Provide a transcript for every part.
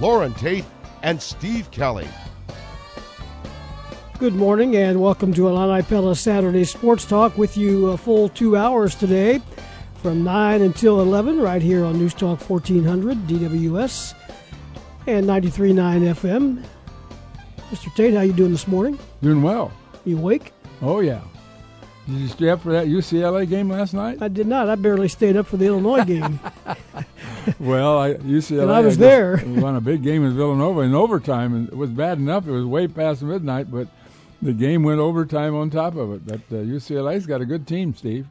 Loren Tate and Steve Kelly. Good morning and welcome to Illini Pella Saturday Sports Talk with you a full two hours today from 9 until 11 right here on News Talk 1400 DWS and 93.9 FM. Mr. Tate, how you doing this morning? Doing well. You awake? Oh, yeah. Did you stay up for that UCLA game last night? I did not. I barely stayed up for the Illinois game. well, I, UCLA. And I was there. won a big game in Villanova in overtime, and it was bad enough. It was way past midnight, but the game went overtime on top of it. But uh, UCLA's got a good team, Steve.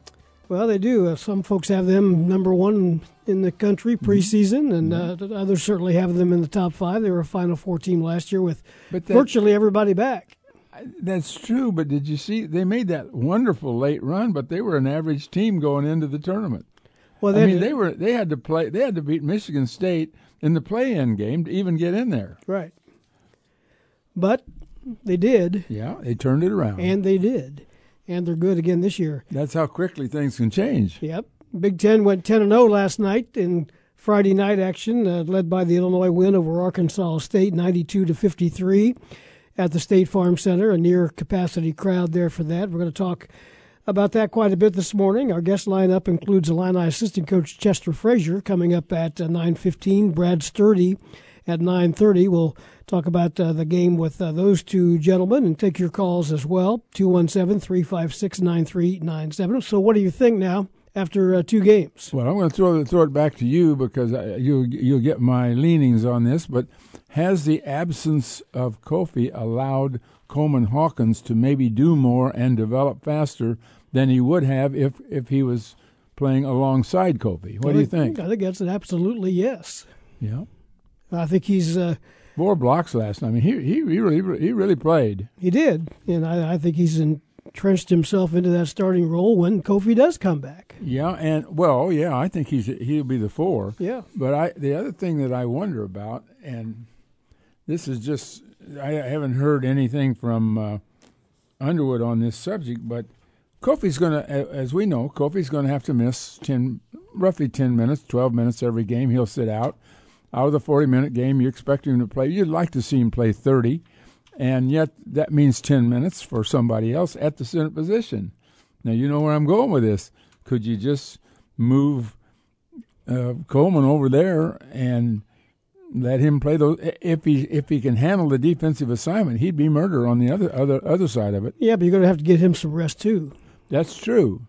Well, they do. Uh, some folks have them number one in the country mm-hmm. preseason, and uh, others certainly have them in the top five. They were a Final Four team last year with that, virtually everybody back. That's true, but did you see they made that wonderful late run? But they were an average team going into the tournament. Well, they I mean, they were they had to play they had to beat Michigan State in the play-in game to even get in there. Right. But they did. Yeah, they turned it around. And they did. And they're good again this year. That's how quickly things can change. Yep. Big Ten went 10 and 0 last night in Friday night action, uh, led by the Illinois win over Arkansas State, 92 to 53 at the State Farm Center. A near capacity crowd there for that. We're going to talk about that quite a bit this morning. Our guest lineup includes Illini assistant coach Chester Frazier coming up at uh, 9:15. Brad Sturdy at 9:30. We'll talk about uh, the game with uh, those two gentlemen and take your calls as well. 217-356-9397. So what do you think now? After uh, two games, well, I'm going to throw, throw it back to you because I, you you'll get my leanings on this. But has the absence of Kofi allowed Coleman Hawkins to maybe do more and develop faster than he would have if if he was playing alongside Kofi. What I do you think? I think that's an absolutely yes. Yeah, I think he's uh, four blocks last night. I mean, he he, he really he really played. He did, and I, I think he's entrenched himself into that starting role when Kofi does come back. Yeah, and well, yeah, I think he's he'll be the four. Yeah, but I the other thing that I wonder about, and this is just I haven't heard anything from uh, Underwood on this subject, but Kofi's going to, as we know, Kofi's going to have to miss ten, roughly ten minutes, twelve minutes every game. He'll sit out. Out of the forty-minute game, you expect him to play. You'd like to see him play thirty, and yet that means ten minutes for somebody else at the center position. Now you know where I'm going with this. Could you just move uh, Coleman over there and let him play those. If he if he can handle the defensive assignment, he'd be murder on the other other other side of it. Yeah, but you're going to have to get him some rest too. That's true.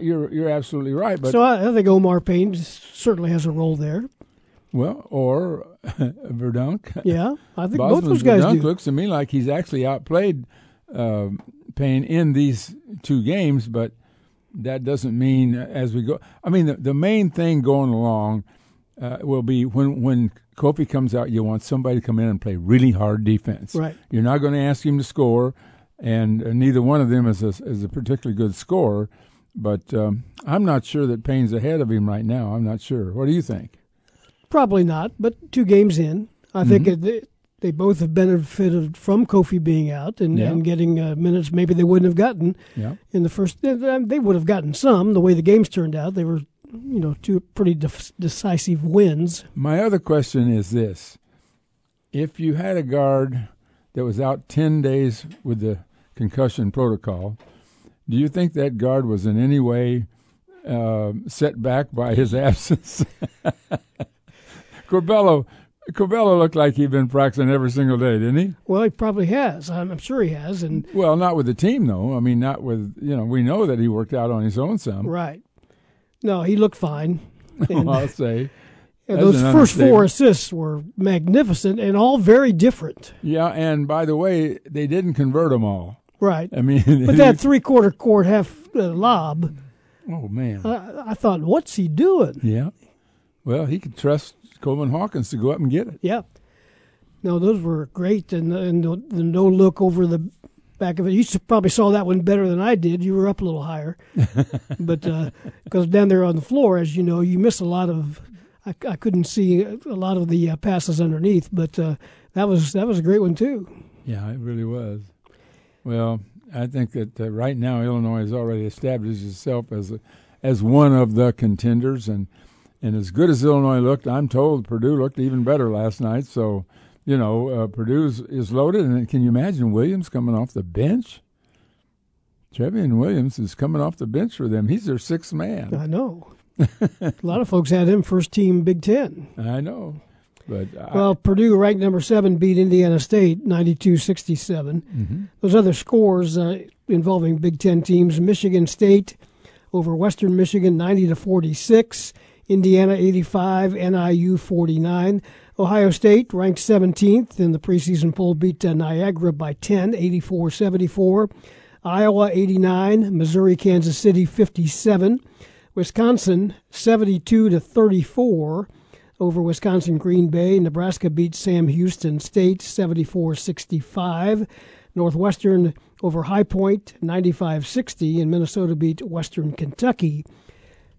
You're you're absolutely right. But so I, I think Omar Payne certainly has a role there. Well, or Verdonk. Yeah, I think both those guys Verdonk do. looks to me like he's actually outplayed uh, Payne in these two games, but that doesn't mean as we go. I mean, the, the main thing going along uh, will be when when Kofi comes out, you want somebody to come in and play really hard defense. Right. You're not going to ask him to score, and neither one of them is a, is a particularly good scorer. But um, I'm not sure that Payne's ahead of him right now. I'm not sure. What do you think? Probably not. But two games in, I mm-hmm. think it, they both have benefited from Kofi being out and, yeah. and getting uh, minutes maybe they wouldn't have gotten yeah. in the first. They would have gotten some the way the games turned out. They were you know, two pretty de- decisive wins. My other question is this: If you had a guard that was out ten days with the concussion protocol, do you think that guard was in any way uh, set back by his absence? Curbelo, Curbelo looked like he'd been practicing every single day, didn't he? Well, he probably has. I'm, I'm, sure he has. And well, not with the team though. I mean, not with you know. We know that he worked out on his own some. Right. No, he looked fine. And, I'll say. those first four assists were magnificent and all very different. Yeah, and by the way, they didn't convert them all. Right. I mean, but that three quarter court half uh, lob. Oh man! I, I, thought, what's he doing? Yeah. Well, he could trust Coleman Hawkins to go up and get it. Yeah. No, those were great, and, and the, the no look over the back of it. You probably saw that one better than I did. You were up a little higher, but because uh, down there on the floor, as you know, you miss a lot of. I, I couldn't see a lot of the uh, passes underneath, but uh, that was that was a great one too. Yeah, it really was. Well, I think that uh, right now Illinois has already established itself as a, as one of the contenders, and and as good as Illinois looked, I'm told Purdue looked even better last night. So you know, uh, Purdue is loaded, and can you imagine Williams coming off the bench? Trevion Williams is coming off the bench for them. He's their sixth man. I know. a lot of folks had him first team Big Ten. I know. But well, Purdue, ranked number seven, beat Indiana State 92 67. Mm-hmm. Those other scores uh, involving Big Ten teams Michigan State over Western Michigan 90 to 46, Indiana 85, NIU 49. Ohio State, ranked 17th in the preseason poll, beat uh, Niagara by 10, 84 74. Iowa 89, Missouri, Kansas City 57, Wisconsin 72 to 34 over Wisconsin Green Bay. Nebraska beat Sam Houston State 74 65. Northwestern over High Point 95 60, and Minnesota beat Western Kentucky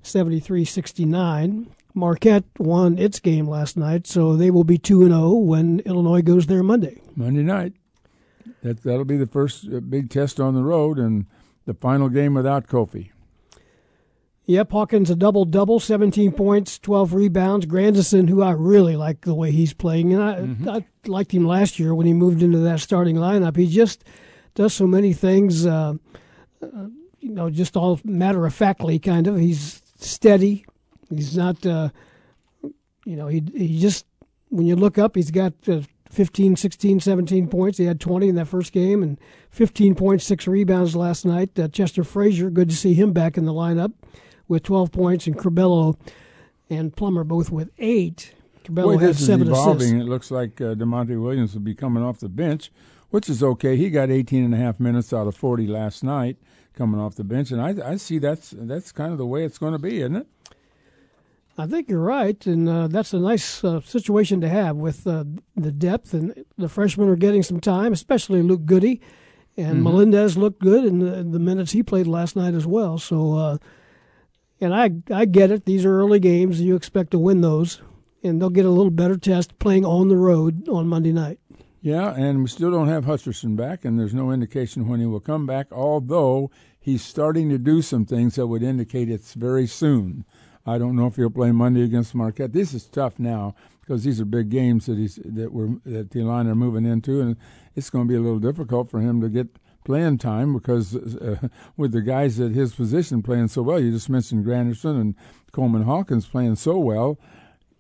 73 69. Marquette won its game last night, so they will be 2 0 when Illinois goes there Monday. Monday night. That, that'll be the first uh, big test on the road and the final game without Kofi. Yep, Hawkins a double double, 17 points, 12 rebounds. Grandison, who I really like the way he's playing, and I, mm-hmm. I liked him last year when he moved into that starting lineup. He just does so many things, uh, uh, you know, just all matter of factly kind of. He's steady, He's not, uh, you know, he he just when you look up, he's got uh, 15, 16, 17 points. He had 20 in that first game and 15.6 rebounds last night. Uh, Chester Frazier, good to see him back in the lineup with 12 points, and Curbelo and Plummer both with eight. Curbelo Boy, had seven evolving. Assists. It looks like uh, Da'Monte Williams will be coming off the bench, which is okay. He got 18 and a half minutes out of 40 last night coming off the bench, and I, I see that's that's kind of the way it's going to be, isn't it? I think you're right, and uh, that's a nice uh, situation to have with uh, the depth, and the freshmen are getting some time, especially Luke Goode, and mm-hmm. Melendez looked good in the, the, minutes he played last night as well. So, uh, and I I get it; these are early games, you expect to win those, and they'll get a little better test playing on the road on Monday night. Yeah, and we still don't have Hutcherson back, and there's no indication when he will come back. Although he's starting to do some things that would indicate it's very soon. I don't know if he'll play Monday against Marquette. This is tough now because these are big games that he's that we're that the line are moving into, and it's going to be a little difficult for him to get playing time because uh, with the guys at his position playing so well, you just mentioned Grandison and Coleman Hawkins playing so well.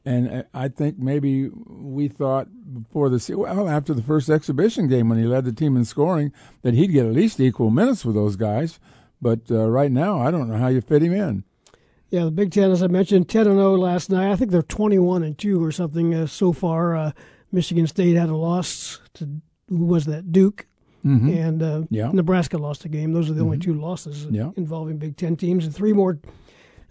And uh, I think maybe we thought before the well after the first exhibition game when he led the team in scoring that he'd get at least equal minutes with those guys. But uh, right now, I don't know how you fit him in. Yeah, the Big Ten, as I mentioned, 10 and 0 last night. I think they're 21 and 2 or something uh, so far. Uh, Michigan State had a loss to, who was that? Duke. Mm-hmm. And uh, yeah. Nebraska lost a game. Those are the mm-hmm. only two losses yeah. involving Big Ten teams, and three more.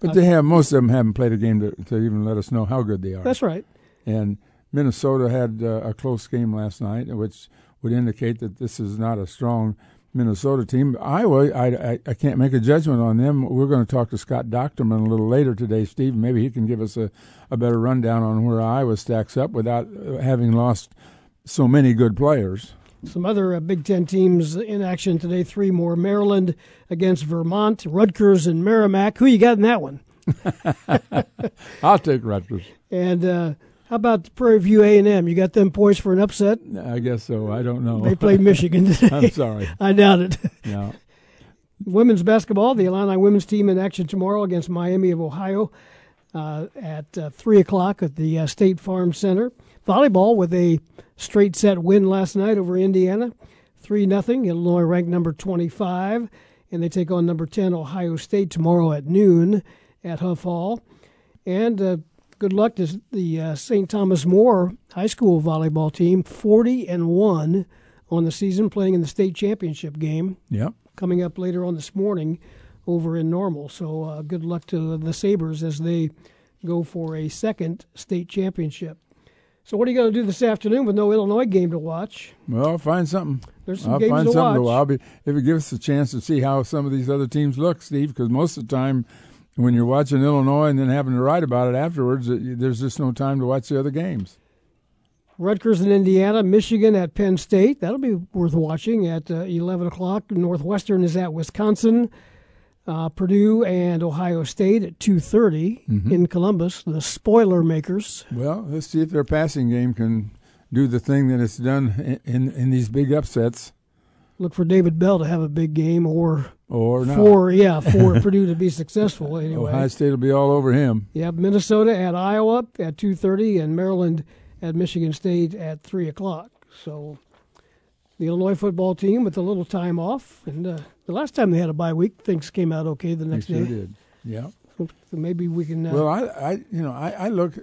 But they have most of them haven't played a game to, to even let us know how good they are. That's right. And Minnesota had uh, a close game last night, which would indicate that this is not a strong Minnesota team. Iowa, I, I, I, can't make a judgment on them. We're going to talk to Scott Dochterman a little later today, Steve. Maybe he can give us a, a better rundown on where Iowa stacks up without uh, having lost so many good players. Some other uh, Big Ten teams in action today. Three more: Maryland against Vermont, Rutgers and Merrimack. Who you got in that one? I'll take Rutgers. And uh, how about Prairie View A and M? You got them poised for an upset? I guess so. I don't know. They play Michigan today. I'm sorry. I doubt it. Yeah. Women's basketball, the Illini women's team in action tomorrow against Miami of Ohio uh, at uh, three o'clock at the uh, State Farm Center. Volleyball with a straight set win last night over Indiana, three nothing. Illinois ranked number twenty-five, and they take on number ten Ohio State tomorrow at noon at Huff Hall. And uh, good luck to the uh, St. Thomas More High School volleyball team, 40 and 1 on the season, playing in the state championship game. Yep. Coming up later on this morning over in Normal. So uh, good luck to the Sabres as they go for a second state championship. So, what are you going to do this afternoon with no Illinois game to watch? Well, find something. There's some I'll games find to something watch. to. I'll be if it gives us a chance to see how some of these other teams look, Steve. Because most of the time, when you're watching Illinois and then having to write about it afterwards, it, there's just no time to watch the other games. Rutgers in Indiana, Michigan at Penn State. That'll be worth watching at uh, 11 o'clock. Northwestern is at Wisconsin. Uh, Purdue and Ohio State at 2:30 Mm-hmm. in Columbus. The spoiler makers. Well, let's see if their passing game can do the thing that it's done in in, in these big upsets, Look for David Bell to have a big game, or or not. for yeah for Purdue to be successful anyway. Ohio State will be all over him. Yep, Minnesota at Iowa at 2:30 and Maryland at Michigan State at 3 o'clock. So the Illinois football team with a little time off, and uh, the last time they had a bye week, things came out okay the next sure day. did. Yeah. So maybe we can. Uh, Well, I, I, you know, I, I look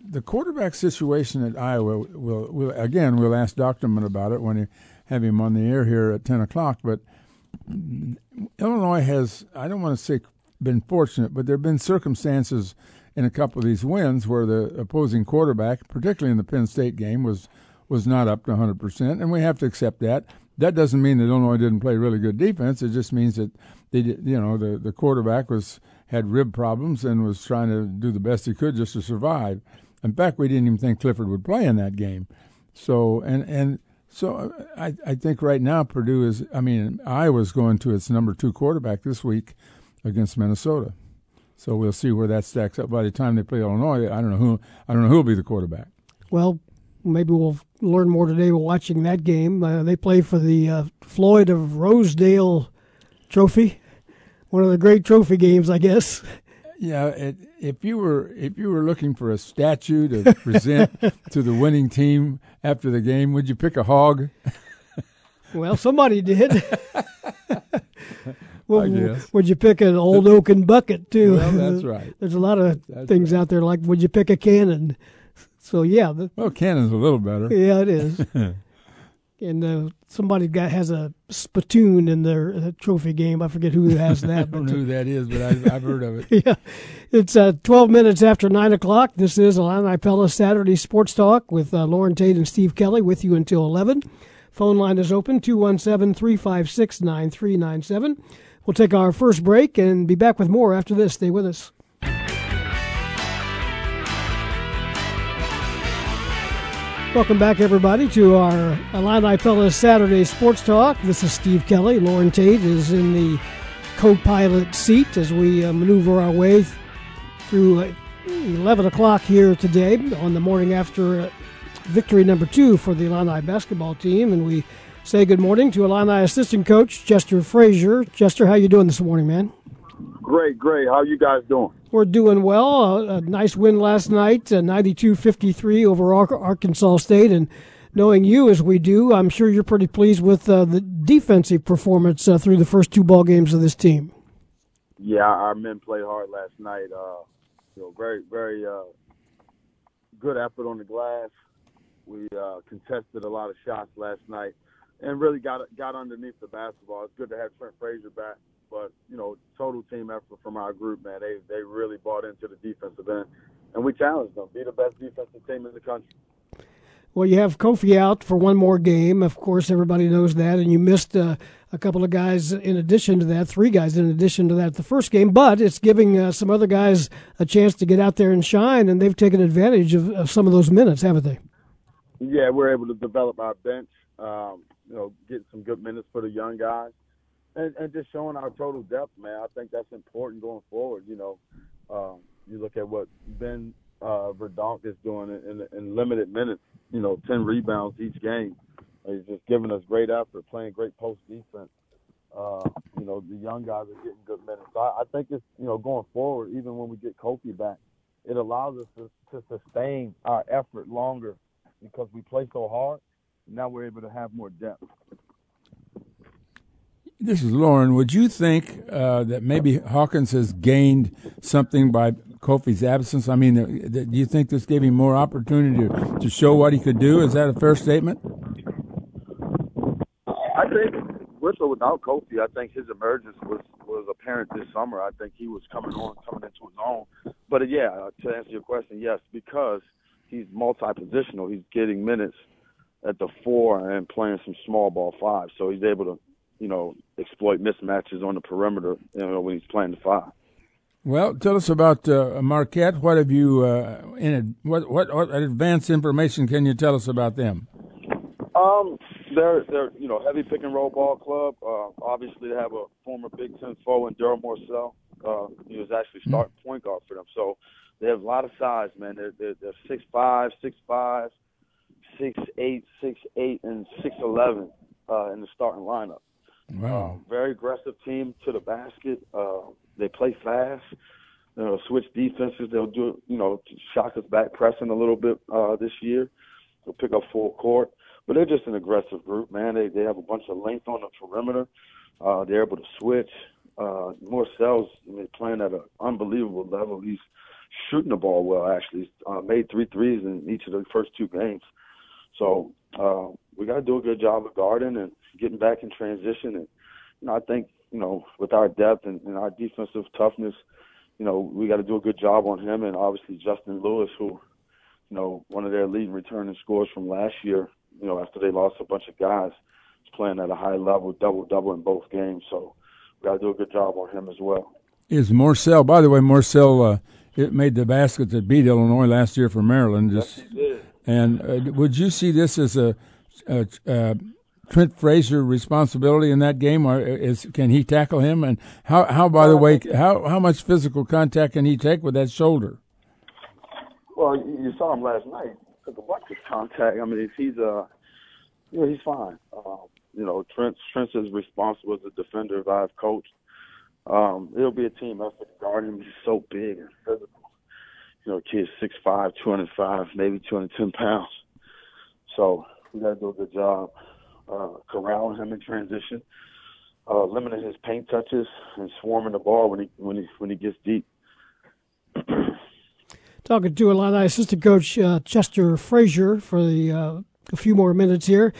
the quarterback situation at Iowa. Will, will again, we'll ask Dochterman about it when you have him on the air here at ten o'clock. But Illinois has, I don't want to say been fortunate, but there have been circumstances in a couple of these wins where the opposing quarterback, particularly in the Penn State game, was was not up to 100 percent, and we have to accept that. That doesn't mean that Illinois didn't play really good defense. It just means that they, you know, the the quarterback was had rib problems and was trying to do the best he could just to survive. In fact, we didn't even think Clifford would play in that game. So and and so uh, I I think right now Purdue is I mean Iowa's going to its number two quarterback this week against Minnesota. So we'll see where that stacks up. By the time they play Illinois, I don't know who I don't know who will be the quarterback. well, maybe we'll learn more today watching that game. Uh, they play for the uh, Floyd of Rosedale Trophy, one of the great trophy games, I guess. Yeah, it, if you were if you were looking for a statue to present to the winning team after the game, would you pick a hog? Well, somebody did. well, I guess. Would you pick an old oaken bucket too? Well, that's right. There's a lot of That's things out there like would you pick a cannon? So yeah, the, Well, cannon's a little better. yeah, it is. and uh, somebody got has a spittoon in their uh, trophy game. I forget who has I that, don't know who that is, but I've, I've heard of it. yeah, it's uh, 12 minutes after nine o'clock. This is Illini Pella Saturday Sports Talk with uh, Loren Tate and Steve Kelly with you until 11. Phone line is open 217 356 9397. We'll take our first break and be back with more after this. Stay with us. Welcome back, everybody, to our Illini Pella Saturday Sports Talk. This is Steve Kelly. Loren Tate is in the co-pilot seat as we uh, maneuver our way th- through uh, 11 o'clock here today on the morning after uh, victory number two for the Illini basketball team. And we say good morning to Illini assistant coach Chester Frazier. Chester, how you doing this morning, man? Great, great. How you guys doing? We're doing well. Uh, a nice win last night, uh, 92-53 over Arkansas State. And knowing you as we do, I'm sure you're pretty pleased with uh, the defensive performance uh, through the first two ball games of this team. Yeah, our men played hard last night. Uh, you know, very, very uh, good effort on the glass. We uh, contested a lot of shots last night, and really got got underneath the basketball. It's good to have Trent Frazier back, but you know, total team effort from our group, man. They they really bought into the defensive end, and we challenged them. Be the best defensive team in the country. Well, you have Kofi out for one more game. Of course, everybody knows that. And you missed uh, a couple of guys in addition to that, three guys in addition to that the first game. But it's giving uh, some other guys a chance to get out there and shine, and they've taken advantage of, of some of those minutes, haven't they? Yeah, we're able to develop our bench. Um, you know, getting some good minutes for the young guys, and, and just showing our total depth, man. I think that's important going forward. You know, um, you look at what Ben uh, Verdonk is doing in, in, in limited minutes. You know, ten rebounds each game. He's just giving us great effort, playing great post defense. Uh, you know, the young guys are getting good minutes. So I, I think it's you know going forward, even when we get Kofi back, it allows us to, to sustain our effort longer because we play so hard. Now we're able to have more depth. This is Loren. Would you think uh, that maybe Hawkins has gained something by Kofi's absence? I mean, uh, do you think this gave him more opportunity to, to show what he could do? Is that a fair statement? I think with a without Kofi, I think his emergence was was apparent this summer. I think he was coming on, coming into his own. But uh, yeah, to answer your question, yes, because he's multi-positional. He's getting minutes at the four and playing some small ball five, so he's able to, you know, exploit mismatches on the perimeter, you know, when he's playing the five. Well, tell us about uh, Marquette. What have you uh, in what, what what advanced information can you tell us about them? Um, they're they're you know heavy pick and roll ball club. Uh, obviously, they have a former Big Ten foe in Darryl Morsell. Uh, he was actually Hmm. starting point guard for them. So they have a lot of size, man. They're they're, they're six five, six five, six eight, six eight, and six eleven uh, in the starting lineup. Wow. Um, very aggressive team to the basket. Uh, they play fast. Know, switch defenses. They'll do, you know, shock us back pressing a little bit uh, this year. They'll pick up full court. But they're just an aggressive group, man. They they have a bunch of length on the perimeter. Uh, they're able to switch. Uh, Morsell's I mean, playing at an unbelievable level. He's shooting the ball well, actually. Uh, made three threes in each of the first two games. So uh, we got to do a good job of guarding and getting back in transition. And you know, I think you know with our depth and, and our defensive toughness, you know, we got to do a good job on him. And obviously Justin Lewis, who you know one of their leading returning scores from last year. You know, after they lost a bunch of guys, is playing at a high level, double double in both games. So we got to do a good job on him as well. Is Morsell? By the way, Morsell uh, it made the basket that beat Illinois last year for Maryland. Just, and uh, would you see this as a, a, a Trent Frazier responsibility in that game, or is can he tackle him? And how how by the way how how much physical contact can he take with that shoulder? Well, you saw him last night. Took a bunch of contact. I mean, if he's uh, you know, he's fine. Um, you know, Trent Trent's as responsible as a defender as I've coached. Um, it'll be a team effort to guard him. He's so big and physical. You know, kid's six five, two hundred five, maybe two hundred ten pounds. So we got to do a good job uh, him in transition, uh, limiting his paint touches, and swarming the ball when he when he when he gets deep. Talking to Illini assistant coach uh, Chester Frazier for the uh, a few more minutes here.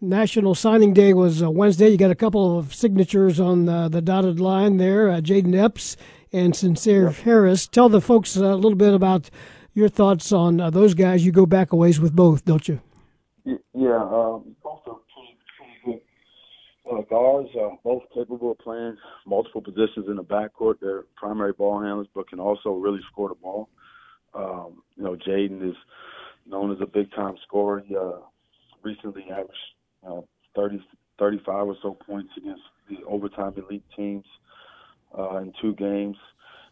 National Signing Day was uh, Wednesday. You got a couple of signatures on uh, the dotted line there. Uh, Jaden Epps and Sincere Harris. Tell the folks a little bit about your thoughts on uh, those guys. You go back a ways with both, don't you? Yeah, um, both are pretty, pretty good uh, guards. Uh, both capable of playing multiple positions in the backcourt. They're primary ball handlers, but can also really score the ball. Um, you know, Jaden is known as a big time scorer. He uh, recently averaged uh, 30, 35 or so points against the overtime elite teams uh, in two games.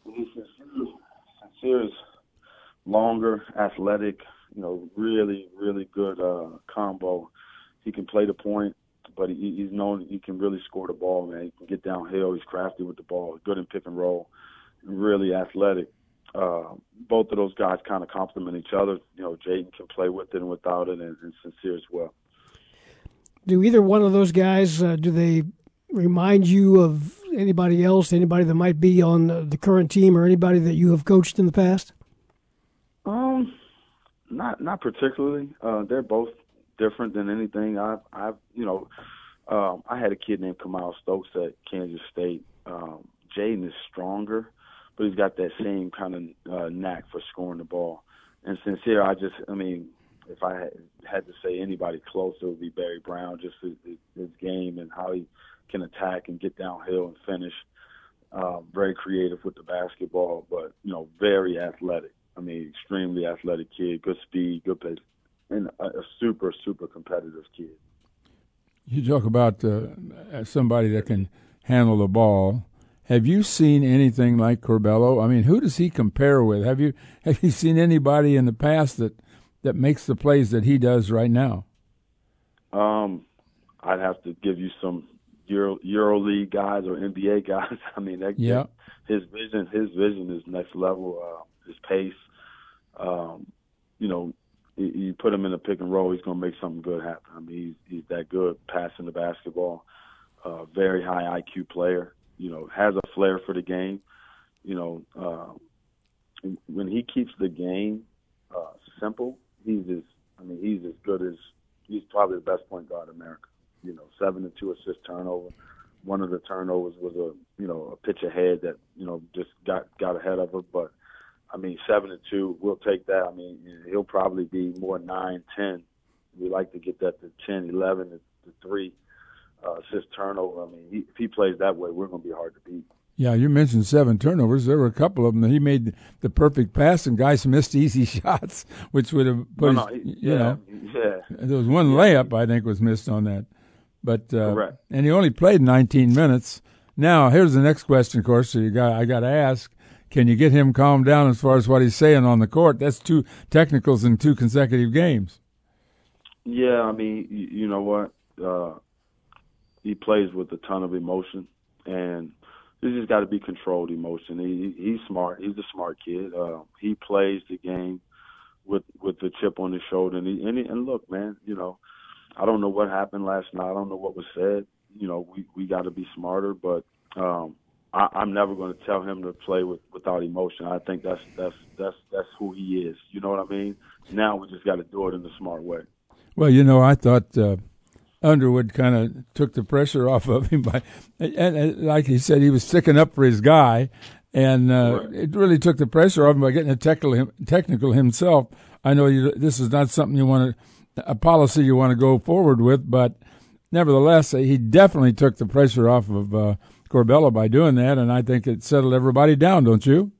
And he's sincere, sincere is longer, athletic, you know, really, really good uh, combo. He can play the point, but he, he's known he can really score the ball, man. He can get downhill. He's crafty with the ball, good in pick and roll, really athletic. Uh, both of those guys kind of complement each other. You know, Jaden can play with it and without it, and, and sincere as well. Do either one of those guys uh, do they remind you of anybody else? Anybody that might be on the current team, or anybody that you have coached in the past? Um, not not particularly. Uh, they're both different than anything. I've I've you know, um, I had a kid named Kamau Stokes at Kansas State. Um, Jaden is stronger, but he's got that same kind of uh, knack for scoring the ball. And sincere, I just I mean, if I had, to say anybody close, it would be Barry Brown. Just his, his, game and how he can attack and get downhill and finish. Um, very creative with the basketball, but you know, very athletic. I mean, extremely athletic kid, good speed, good pace, and a, a super, super competitive kid. You talk about uh, somebody that can handle the ball. Have you seen anything like Curbelo? I mean, who does he compare with? Have you have you seen anybody in the past that that makes the plays that he does right now? Um, I'd have to give you some Euro Euro League guys or NBA guys. I mean, that, Yeah. his vision, his vision is next level. Uh, his pace, um, you know, you, put him in a pick and roll, he's gonna make something good happen. I mean, he's he's that good passing the basketball. Uh, very high IQ player. You know, has a flair for the game. You know, uh, when he keeps the game uh, simple, he's as I mean, he's as good as he's probably the best point guard in America. You know, seven to two assist turnover. One of the turnovers was a you know a pitch ahead that you know just got got ahead of her. But I mean, seven to two, we'll take that. I mean, he'll probably be more nine, ten. We like to get that to ten, eleven, to, to three uh, assist turnover. I mean, he, if he plays that way, we're going to be hard to beat. Yeah, you mentioned seven turnovers. There were a couple of them that he made the perfect pass, and guys missed easy shots, which would have put no, his, no, you yeah, know. yeah. There was one layup I think was missed on that, but uh, Correct. and he only played 19 minutes. Now here's the next question, of course. So you got I got to ask: Can you get him calmed down as far as what he's saying on the court? That's two technicals in two consecutive games. Yeah, I mean, you, know what? Uh, he plays with a ton of emotion, and he's just got to be controlled emotion. He he's smart. He's a smart kid. Uh, he plays the game with with the chip on his shoulder. And, he, and, he, and look, man, you know, I don't know what happened last night. I don't know what was said. You know, we we got to be smarter. But um, I, I'm never going to tell him to play with without emotion. I think that's that's that's that's who he is. You know what I mean? Now we just got to do it in a smart way. Well, you know, I thought uh, Underwood kind of took the pressure off of him by, and, and, like he said, he was sticking up for his guy, and uh, Right. it really took the pressure off him by getting a technical technical himself. I know you, this is not something you want to, a policy you want to go forward with, but nevertheless, he definitely took the pressure off of uh, Curbelo by doing that, and I think it settled everybody down, don't you?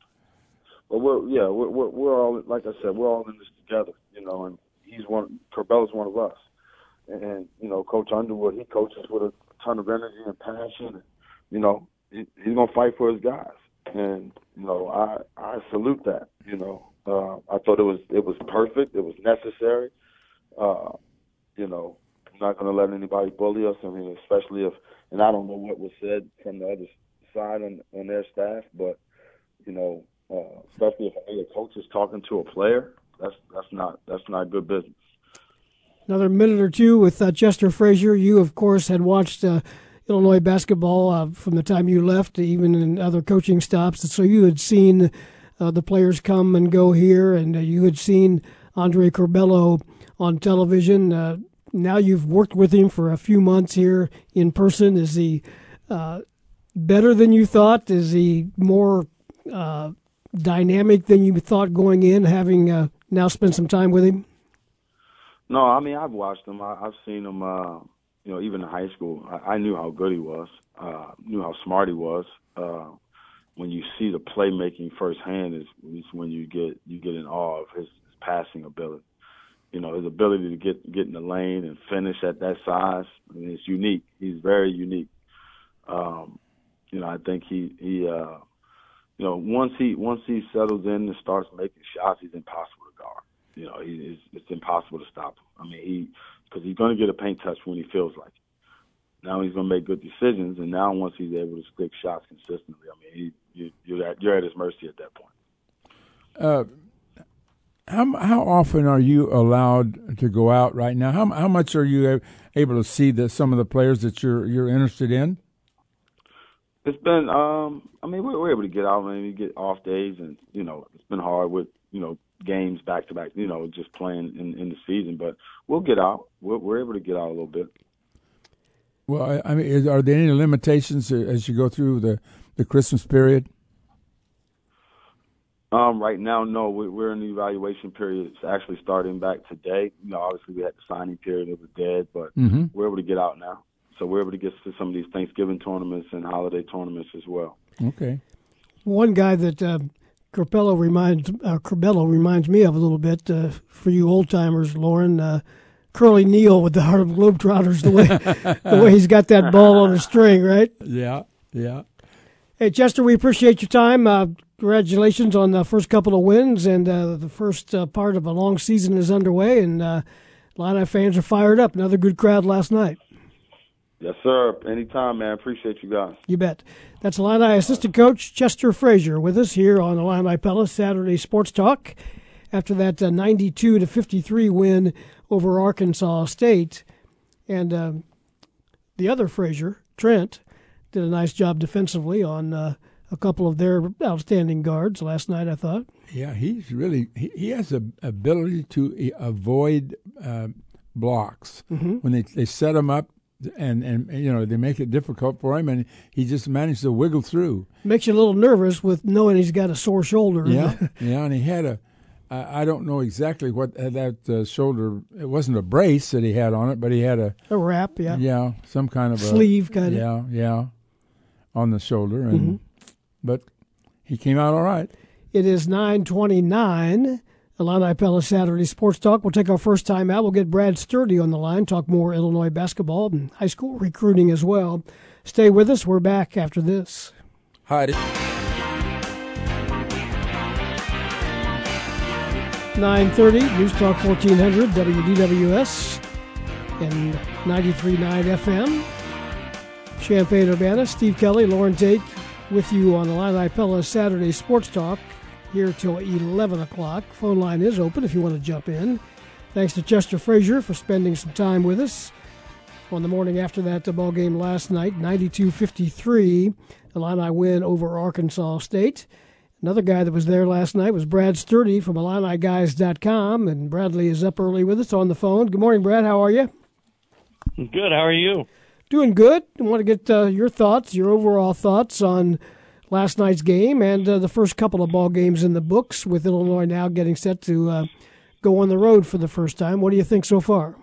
Well, we're yeah, we're, we're we're all like I said, we're all in this together, you know. And he's one, Curbelo's one of us, and you know, Coach Underwood, he coaches with a ton of energy and passion. And, you know, he, he's gonna fight for his guys, and you know, I I salute that. You know, uh, I thought it was it was perfect, it was necessary. Uh, you know, I'm not gonna let anybody bully us. I mean, especially if, and I don't know what was said from the other side on on their staff, but you know, uh, especially if a coach is talking to a player, that's that's not that's not good business. Another minute or two with uh, Chester Frazier. You, of course, had watched uh, Illinois basketball uh, from the time you left, even in other coaching stops. So you had seen uh, the players come and go here, and uh, you had seen Andre Curbelo on television. Now you've worked with him for a few months here in person. Is he uh, better than you thought? Is he more uh, dynamic than you thought going in, having uh, now spent some time with him? No, I mean I've watched him. I, I've seen him. Uh, you know, even in high school, I, I knew how good he was. Uh, knew how smart he was. Uh, when you see the playmaking firsthand, is, is when you get you get in awe of his, his passing ability. You know, his ability to get get in the lane and finish at that size. I mean, it's unique. He's very unique. Um, you know, I think he he. Uh, you know, once he once he settles in and starts making shots, he's impossible to guard. You know, he, it's, it's impossible to stop him. I mean, he because he's going to get a paint touch when he feels like it. Now he's going to make good decisions, and now once he's able to stick shots consistently, I mean, he, you, you're at you're at his mercy at that point. Uh, how how often are you allowed to go out right now? How how much are you able to see the, some of the players that you're you're interested in? It's been, um, I mean, we're, we're able to get out. I mean, get off days, and you know, it's been hard with you know games back to back. You know, just playing in, in the season, but we'll get out. We're, we're able to get out a little bit. Well, I, I mean, is, are there any limitations as you go through the the Christmas period? Um, right now, no, we- we're in the evaluation period. It's actually starting back today. You know, obviously we had the signing period; it was dead, but Mm-hmm. we're able to get out now. So we're able to get to some of these Thanksgiving tournaments and holiday tournaments as well. Okay. One guy that uh, Curbelo reminds uh, Curbelo reminds me of a little bit uh, for you old timers, Loren. Uh, Curly Neal with the Harlem Globetrotters, the way the way he's got that ball on a string, right? Yeah. Yeah. Hey Chester, we appreciate your time. Uh, congratulations on the first couple of wins, and uh, the first uh, part of a long season is underway, and uh, Illini fans are fired up. Another good crowd last night. Yes, sir. Anytime, man. Appreciate you guys. You bet. That's Illini assistant coach Chester Frazier with us here on Illini Pella Saturday Sports Talk. After that uh, 92 to 53 win over Arkansas State, and uh, the other Frazier, Trent, did a nice job defensively on uh, a couple of their outstanding guards last night. I thought. Yeah, he's really he, he has a ability to e- avoid uh, blocks Mm-hmm. when they they set him up. and and you know they make it difficult for him, and he just managed to wiggle through. Makes you a little nervous with knowing he's got a sore shoulder. Yeah, yeah, and he had a. I don't know exactly what that uh, shoulder. It wasn't a brace that he had on it, but he had a a wrap. Yeah, yeah, some kind of sleeve, a, kind of. Yeah, yeah, on the shoulder, and mm-hmm. But he came out all right. It is nine twenty nine. Illini Pella Saturday Sports Talk. We'll take our first time out. We'll get Brad Sturdy on the line, talk more Illinois basketball and high school recruiting as well. Stay with us. We're back after this. Hi. 930 News Talk 1400 WDWS and 93.9 FM. Champaign Urbana, Steve Kelly, Loren Tate with you on the Illini Pella Saturday Sports Talk here till 11 o'clock. Phone line is open if you want to jump in. Thanks to Chester Frazier for spending some time with us on the morning after that the ball game last night, 92-53. Illini win over Arkansas State. Another guy that was there last night was Brad Sturdy from IlliniGuys.com, and Bradley is up early with us on the phone. Good morning, Brad. How are you? Good. How are you? Doing good. I want to get uh, your thoughts, your overall thoughts on last night's game and uh, the first couple of ball games in the books, with Illinois now getting set to uh, go on the road for the first time. What do you think so far?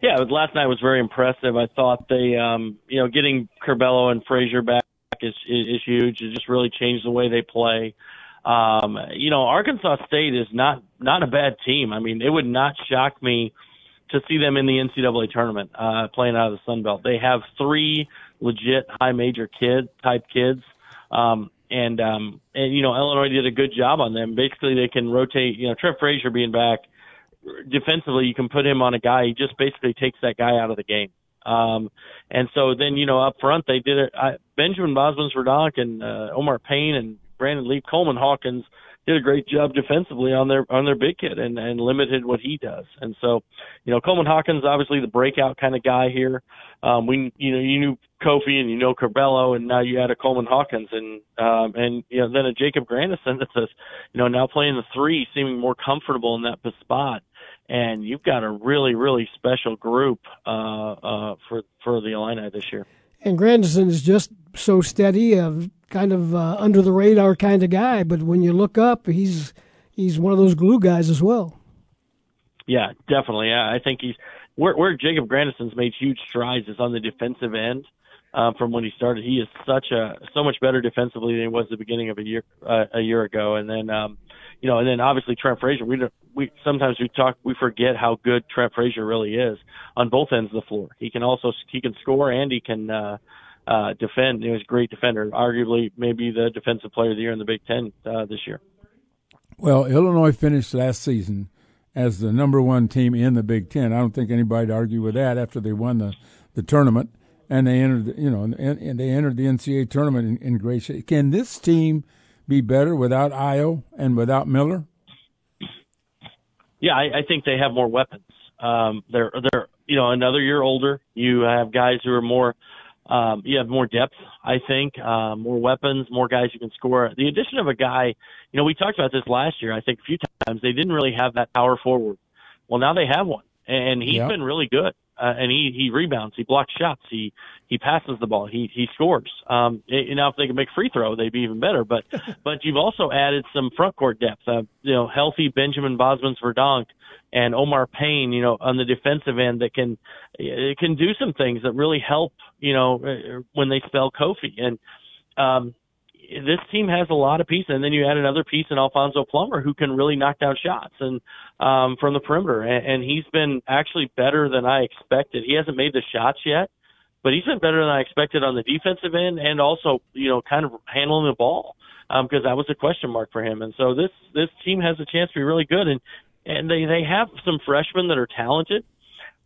Yeah, last night was very impressive. I thought they, um, you know, getting Curbelo and Frazier back is, is is huge. It just really changed the way they play. Um, you know, Arkansas State is not not a bad team. I mean, it would not shock me to see them in the NCAA tournament uh, playing out of the Sun Belt. They have three legit high major kid type kids um, and um, and you know Illinois did a good job on them. Basically, they can rotate. You know, Trent Frazier being back defensively, you can put him on a guy. He just basically takes that guy out of the game. Um, and so then you know up front they did it. I, Benjamin Bosmans Verdonk and uh, Omar Payne and Brandon Lieb Coleman Hawkins did a great job defensively on their on their big kid and and limited what he does. And so, you know, Coleman Hawkins obviously the breakout kind of guy here. Um, we you know you knew Kofi and you know Curbelo and now you add a Coleman Hawkins and um, and you know then a Jacob Grandison that's a you know now playing the three, seeming more comfortable in that spot. And you've got a really really special group uh, uh, for for the Illini this year. And Grandison is just so steady. Uh, kind of uh, under the radar kind of guy, but when you look up, he's he's one of those glue guys as well. Yeah, definitely. I think he's where, where Jacob Grandison's made huge strides is on the defensive end. Uh, from when he started, he is such a so much better defensively than he was at the beginning of a year uh, a year ago. And then, um, you know, and then obviously Trent Frazier. We we sometimes we talk we forget how good Trent Frazier really is on both ends of the floor. He can also he can score and he can uh, uh, defend. He was a great defender, arguably maybe the defensive player of the year in the Big Ten uh, this year. Well, Illinois finished last season as the number one team in the Big Ten. I don't think anybody'd argue with that after they won the, the tournament and they entered, you know, and, and they entered the NCAA tournament in, in great shape. Can this team be better without Ayo and without Miller? Yeah, I, I think they have more weapons. Um, they're they're you know another year older. You have guys who are more um, you have more depth, I think, uh, more weapons, more guys you can score. The addition of a guy, you know, we talked about this last year. I think a few times they didn't really have that power forward. Well, now they have one, and he's yep. been really good. Uh, and he he rebounds, he blocks shots, he he passes the ball, he he scores. Um, you know, if they can make free throw, they'd be even better. But but you've also added some front court depth. Uh, you know, healthy Benjamin Bosmans Verdonk and Omar Payne, you know, on the defensive end that can it can do some things that really help, you know, uh, when they spell Kofi. And um, this team has a lot of pieces, and then you add another piece in Alfonso Plummer who can really knock down shots and um, from the perimeter, and, and he's been actually better than I expected. He hasn't made the shots yet, but he's been better than I expected on the defensive end, and also, you know, kind of handling the ball because um, that was a question mark for him. And so this this team has a chance to be really good, and and they they have some freshmen that are talented,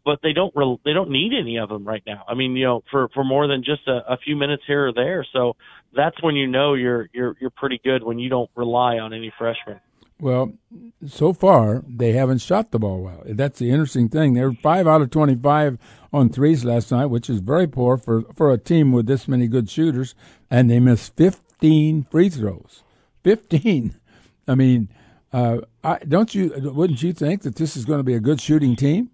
but they don't re- they don't need any of them right now. I mean, you know, for for more than just a, a few minutes here or there. So that's when you know you're you're you're pretty good when you don't rely on any freshmen. Well, so far they haven't shot the ball well. That's the interesting thing. They're five out of twenty-five on threes last night, which is very poor for for a team with this many good shooters, and they missed fifteen free throws. Fifteen. I mean, uh, I, don't you? Wouldn't you think that this is going to be a good shooting team?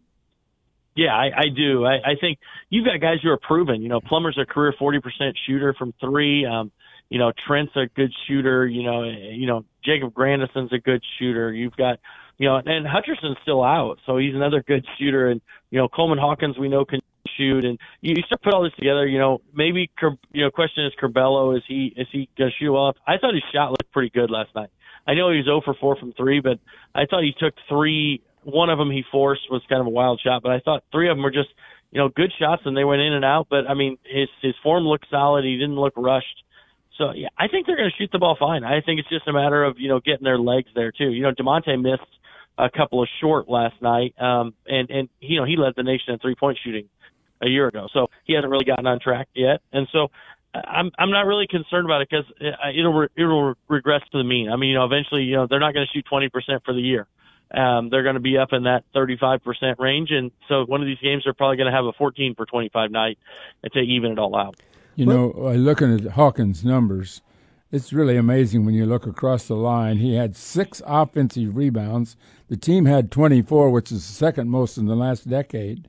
Yeah, I, I do. I, I think you've got guys who are proven. You know, Plummer's a career 40% shooter from three. Um, you know, Trent's a good shooter. You know, you know, Jacob Grandison's a good shooter. You've got, you know, and Hutcherson's still out, so he's another good shooter. And you know, Coleman Hawkins we know can shoot. And you, you start put all this together. You know, maybe you know, question is Curbelo is he is he gonna shoot well? I thought his shot looked pretty good last night. I know he was 0 for 4 from three, but I thought he took three one of them he forced was kind of a wild shot, but I thought three of them were just you know good shots and they went in and out. But I mean his his form looked solid. He didn't look rushed. So yeah, I think they're going to shoot the ball fine. I think it's just a matter of you know getting their legs there too. You know Da'Monte missed a couple of short last night, um, and and you know he led the nation in three point shooting a year ago. So he hasn't really gotten on track yet, and so I'm I'm not really concerned about it because it'll it'll regress to the mean. I mean, you know, eventually, you know, they're not going to shoot 20% for the year um, they're going to be up in that 35% range. And so one of these games, they're probably going to have a 14 for 25 night to even it all out. You know, uh, looking at Hawkins' numbers, it's really amazing when you look across the line. He had six offensive rebounds. The team had 24, which is the second most in the last decade.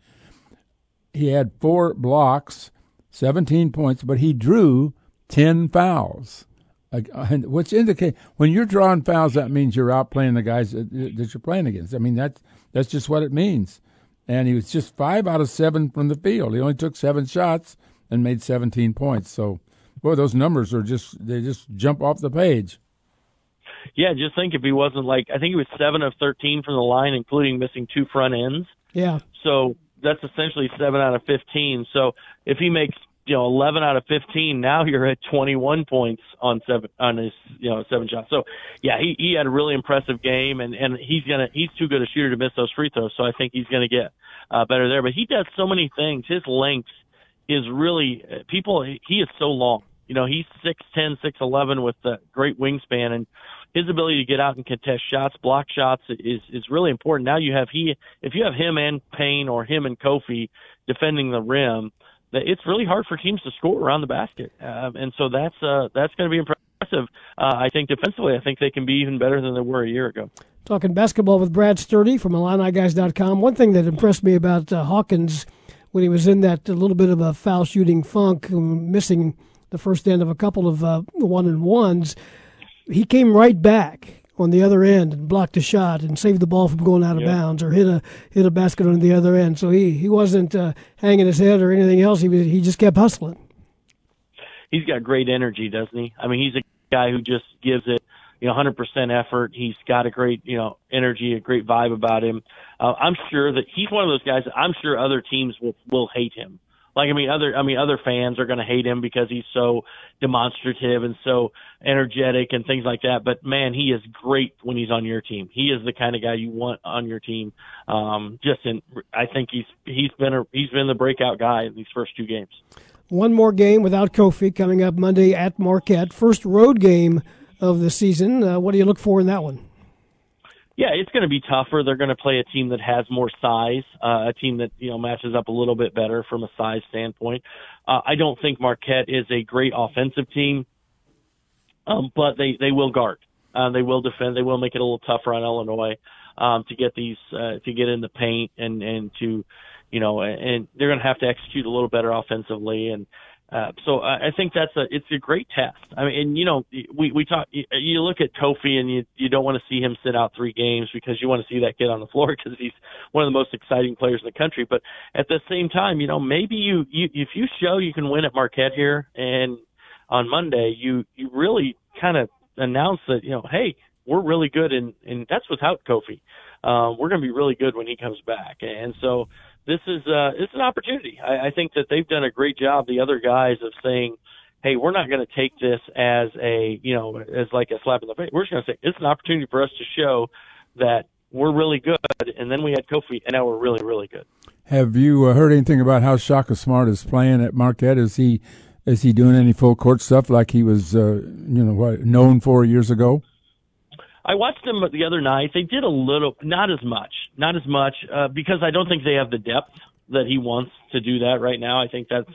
He had four blocks, 17 points, but he drew 10 fouls. Which indicate when you're drawing fouls, that means you're outplaying the guys that, that you're playing against. I mean that's that's just what it means. And he was just five out of seven from the field. He only took seven shots and made 17 points. So, boy, those numbers are just they just jump off the page. Yeah, just think if he wasn't like I think he was seven of 13 from the line, including missing two front ends. Yeah. So that's essentially seven out of 15. So if he makes you know 11 out of 15 now you're at 21 points on seven on his you know seven shots. So yeah he he had a really impressive game and and he's gonna he's too good a shooter to miss those free throws so i think he's gonna get uh better there. But he does so many things. His length is really people he is so long. You know he's six ten six eleven with the great wingspan and his ability to get out and contest shots, block shots is is really important. Now you have he if you have him and Payne or him and Kofi defending the rim, it's really hard for teams to score around the basket, um, and so that's uh, that's going to be impressive. Uh, I think defensively, I think they can be even better than they were a year ago. Talking basketball with Brad Sturdy from IlliniGuys.com. One thing that impressed me about uh, Hawkins when he was in that little bit of a foul shooting funk, um, missing the first end of a couple of uh, one and ones, he came right back on the other end and blocked a shot and saved the ball from going out of yep. bounds or hit a hit a basket on the other end. So he he wasn't uh, hanging his head or anything else. He was he just kept hustling. He's got great energy, doesn't he? I mean, he's a guy who just gives it you know 100% effort. He's got a great you know energy, a great vibe about him. Uh, I'm sure that he's one of those guys. I'm sure other teams will will hate him like I mean, other I mean, other fans are going to hate him because he's so demonstrative and so energetic and things like that. But man, he is great when he's on your team. He is the kind of guy you want on your team. Um, just in, I think he's he's been a he's been the breakout guy in these first two games. One more game without Kofi coming up Monday at Marquette. First road game of the season. Uh, what do you look for in that one? Yeah, it's going to be tougher. They're going to play a team that has more size, uh, a team that you know matches up a little bit better from a size standpoint. Uh, I don't think Marquette is a great offensive team, um, but they they will guard. Uh, they will defend. They will make it a little tougher on Illinois um, to get these uh, to get in the paint and and to you know and they're going to have to execute a little better offensively and uh, so I think that's a it's a great test. I mean, and you know, we we talk. You look at Kofi, and you you don't want to see him sit out three games because you want to see that kid on the floor because he's one of the most exciting players in the country. But at the same time, you know, maybe you you if you show you can win at Marquette here and on Monday, you you really kind of announce that you know, hey, we're really good, and and that's without Kofi. Um, we're going to be really good when he comes back, and so this is uh, it's an opportunity. I, I think that they've done a great job, the other guys, of saying, "Hey, we're not going to take this as a you know as like a slap in the face. We're just going to say it's an opportunity for us to show that we're really good." And then we had Kofi, and now we're really really good. Have you uh, heard anything about how Shaka Smart is playing at Marquette? Is he is he doing any full court stuff like he was uh, you know what, known for years ago? I watched them the other night. They did a little, not as much, not as much, uh, because I don't think they have the depth that he wants to do that right now. I think that's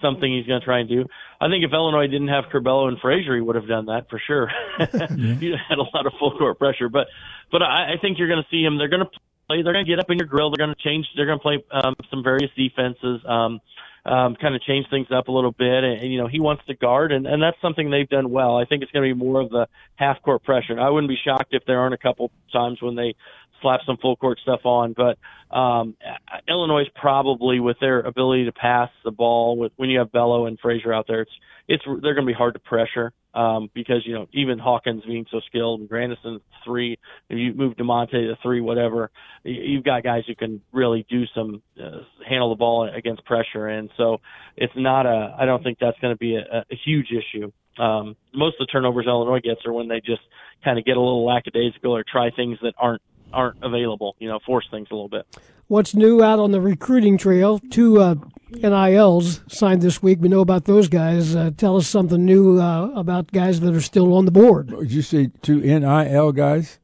something he's going to try and do. I think if Illinois didn't have Curbelo and Frazier, he would have done that for sure. he had a lot of full court pressure, but but I, I think you're going to see him. They're going to play. They're going to get up in your grill. They're going to change. They're going to play um, some various defenses. Um, um, kind of change things up a little bit. And, and you know, he wants to guard, and, and that's something they've done well. I think it's going to be more of the half court pressure. I wouldn't be shocked if there aren't a couple times when they slap some full court stuff on. But um, Illinois probably, with their ability to pass the ball, with when you have Bello and Frazier out there, it's it's they're going to be hard to pressure um, because you know even Hawkins being so skilled and Grandison three, if you move Da'Monte to three, whatever, you've got guys who can really do some uh, handle the ball against pressure, and so it's not a. I don't think that's going to be a, a huge issue. Um, most of the turnovers Illinois gets are when they just kind of get a little lackadaisical or try things that aren't aren't available. You know, force things a little bit. What's new out on the recruiting trail? Two uh, NILs signed this week. We know about those guys. Uh, tell us something new uh, about guys that are still on the board. Did you say two NIL guys?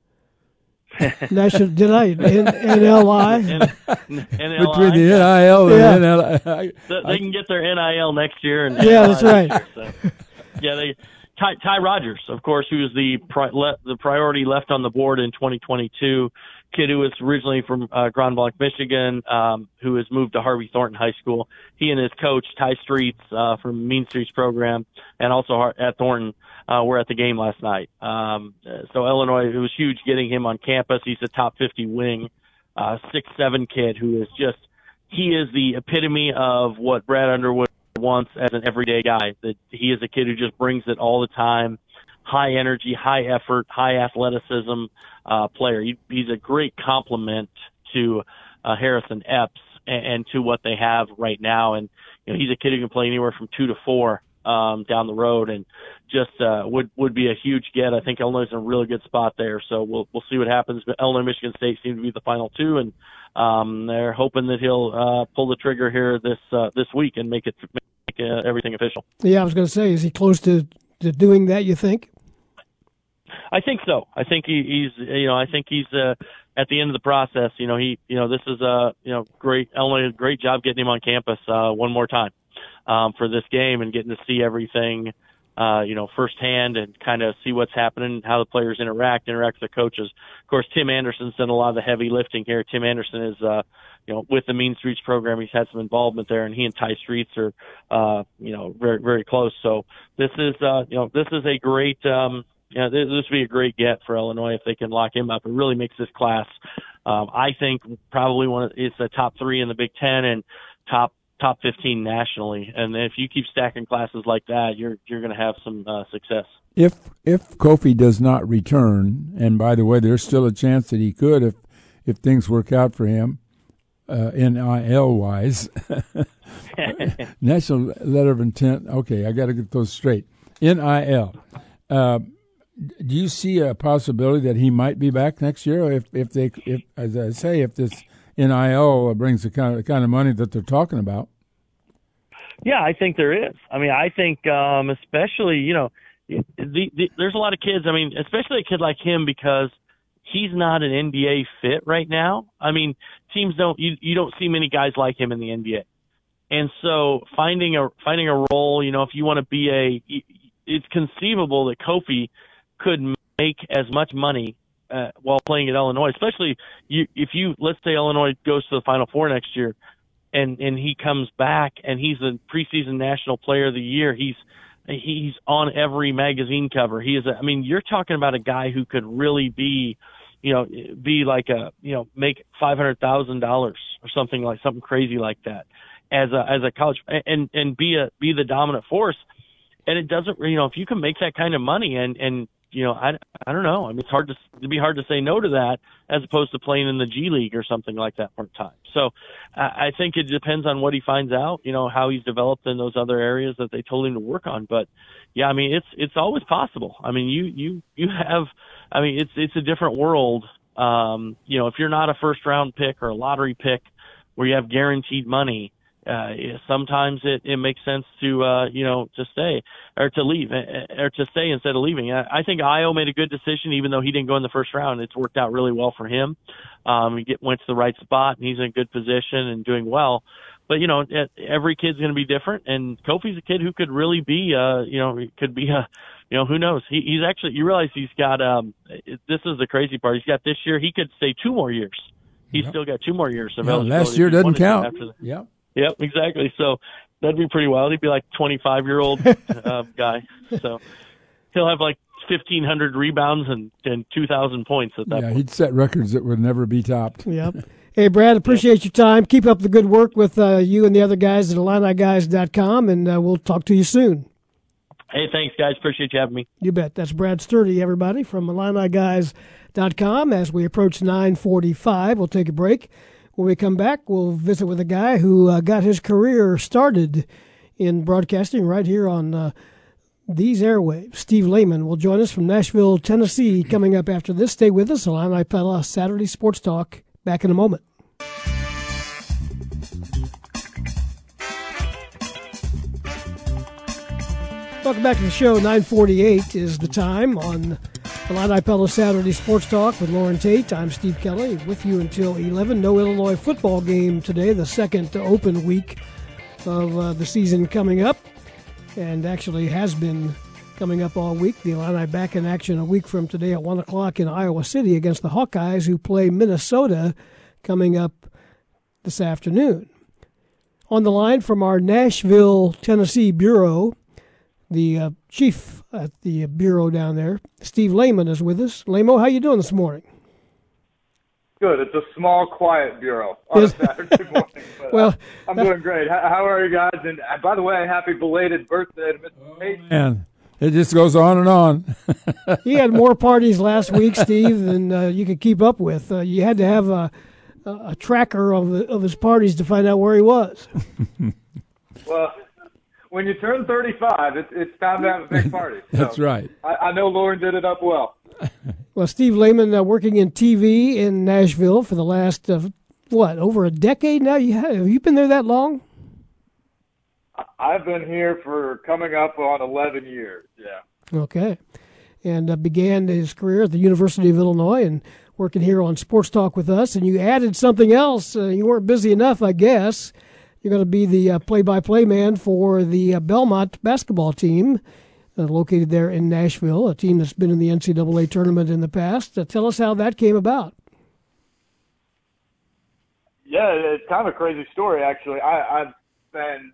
National, did I? N- NLI? Between the NIL and Yeah. NLI. They can get their NIL next year. And Yeah, that's right. So, yeah, they Ty, Ty Rodgers, of course, who was the pri- le, the priority left on the board in 2022. Kid who was originally from uh, Grand Blanc, Michigan, um, who has moved to Harvey Thornton High School. He and his coach Tai Streets uh, from Mean Streets program, and also at Thornton, uh, were at the game last night. Um, so Illinois, it was huge getting him on campus. He's a top 50 wing, uh, six seven kid who is just he is the epitome of what Brad Underwood wants as an everyday guy. That he is a kid who just brings it all the time. High energy, high effort, high athleticism uh, player. He, he's a great complement to uh, Harris and Epps and, and to what they have right now. And you know, he's a kid who can play anywhere from two to four um, down the road, and just uh, would would be a huge get. I think Illinois is in a really good spot there. So we'll we'll see what happens. But Illinois, Michigan State seem to be the final two, and um, they're hoping that he'll uh, pull the trigger here this uh, this week and make it make uh, everything official. Yeah, I was going to say, is he close to, to doing that, you think? I think so. I think he, he's you know I think he's uh, at the end of the process. You know he you know this is a you know great Illinois great job getting him on campus uh, one more time um, for this game and getting to see everything uh, you know firsthand and kind of see what's happening, how the players interact, interact with the coaches. Of course, Tim Anderson's done a lot of the heavy lifting here. Tim Anderson is uh, you know with the Mean Streets program, he's had some involvement there, and he and Tai Streets are uh, you know very very close. So this is uh, you know this is a great. Um, yeah, this this would be a great get for Illinois if they can lock him up. It really makes this class, um, I think, probably one of it's a top three in the Big Ten and top top 15 nationally. And if you keep stacking classes like that, you're you're going to have some uh, success. If if Kofi does not return, and by the way, there's still a chance that he could if if things work out for him, uh, NIL wise, national letter of intent. Okay, I got to get those straight. NIL. Uh, do you see a possibility that he might be back next year if if they if as I say if this NIL brings the kind of the kind of money that they're talking about? Yeah, I think there is. I mean, I think um, especially you know, the, the, there's a lot of kids. I mean, especially a kid like him because he's not an NBA fit right now. I mean, teams don't you you don't see many guys like him in the NBA, and so finding a finding a role. You know, if you want to be a, it's conceivable that Kofi could make as much money uh, while playing at Illinois, especially you, if you let's say Illinois goes to the Final Four next year, and and he comes back and he's the preseason National Player of the Year. He's he's on every magazine cover. He is. A, I mean, you're talking about a guy who could really be, you know, be like a you know make five hundred thousand dollars or something like something crazy like that as a as a college and and be a be the dominant force. And it doesn't, you know, if you can make that kind of money and and you know, I, I don't know. I mean, it's hard to it'd be hard to say no to that as opposed to playing in the G League or something like that part time. So I, I think it depends on what he finds out. You know, how he's developed in those other areas that they told him to work on. But yeah, I mean, it's it's always possible. I mean, you you you have. I mean, it's it's a different world. Um, you know, if you're not a first round pick or a lottery pick where you have guaranteed money, uh, sometimes it, it makes sense to, uh, you know, to stay or to leave or to stay instead of leaving. I, I think Ayo made a good decision, even though he didn't go in the first round. It's worked out really well for him. Um, he get, went to the right spot and he's in a good position and doing well. But, you know, every kid's going to be different. And Kofi's a kid who could really be, uh, you know, could be a, you know, who knows? He, he's actually, you realize he's got, um, this is the crazy part. He's got this year. He could stay two more years. he's Yep. still got two more years of Yeah, eligibility. last year doesn't count. After the, Yep. Yep, exactly. So that'd be pretty wild. He'd be like 25 year old uh, guy. So he'll have like 1,500 rebounds and, and 2,000 points at that Yeah, point. he'd set records that would never be topped. Yep. Hey, Brad, appreciate your time. Keep up the good work with uh, you and the other guys at IlliniGuys.com, and uh, we'll talk to you soon. Hey, thanks, guys. Appreciate you having me. You bet. That's Brad Sturdy, everybody, from IlliniGuys.com. As we approach 945, we'll take a break. When we come back, we'll visit with a guy who uh, got his career started in broadcasting right here on uh, these airwaves. Steve Layman will join us from Nashville, Tennessee, coming up after this. Stay with us. Illini Pella Saturday Sports Talk. Back in a moment. Welcome back to the show. 948 is the time on the Illini Pella Saturday Sports Talk with Loren Tate. I'm Steve Kelly with you until 11. No Illinois football game today, the second open week of uh, the season coming up, and actually has been coming up all week. The Illini back in action a week from today at 1 o'clock in Iowa City against the Hawkeyes, who play Minnesota coming up this afternoon. On the line from our Nashville, Tennessee bureau, the uh, chief at the bureau down there, Steve Layman, is with us. Lamo, how you doing this morning? Good. It's a small, quiet bureau on a Saturday morning. But, Well, uh, I'm doing great. How, how are you guys? And uh, by the way, happy belated birthday to Mr. Tate. Man, it just goes on and on. He had more parties last week, Steve, than uh, you could keep up with. Uh, you had to have a, a, a tracker of, the, of his parties to find out where he was. Well, when you turn 35, it's it's time to have a big party. So That's right. I, I know Loren did it up well. Well, Steve Layman, uh, working in TV in Nashville for the last, uh, what, over a decade now? You have, have you been there that long? I- I've been here for coming up on 11 years. Yeah. Okay. And uh, began his career at the University of Illinois and working here on Sports Talk with us. And you added something else. Uh, you weren't busy enough, I guess. You're going to be the uh, play-by-play man for the uh, Belmont basketball team, uh, located there in Nashville, a team that's been in the NCAA tournament in the past. Uh, tell us how that came about. Yeah, it's kind of a crazy story, actually. I, I've been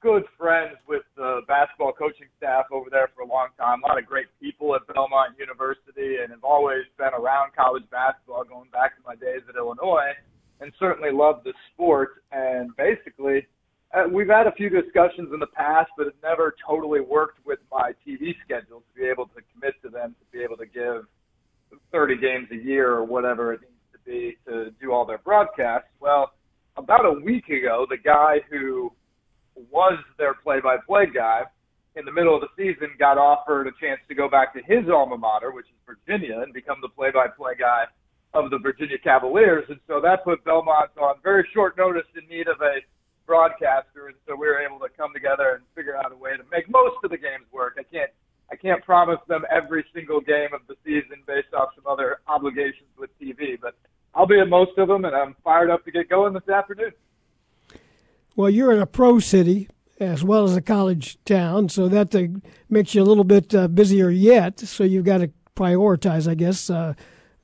good friends with the basketball coaching staff over there for a long time. A lot of great people at Belmont University, and have always been around college basketball going back to my days at Illinois, and certainly love the sport. And basically, uh, we've had a few discussions in the past, but it's never totally worked with my TV schedule to be able to commit to them, to be able to give 30 games a year or whatever it needs to be to do all their broadcasts. Well, about a week ago, the guy who was their play-by-play guy in the middle of the season got offered a chance to go back to his alma mater, which is Virginia, and become the play-by-play guy of the Virginia Cavaliers. And so that put Belmont on very short notice in need of a broadcaster, and so we were able to come together and figure out a way to make most of the games work. I can't I can't promise them every single game of the season based off some other obligations with TV, but I'll be at most of them, and I'm fired up to get going this afternoon. Well, you're in a pro city as well as a college town, so that uh, makes you a little bit uh, busier yet. So you've got to prioritize, I guess, uh,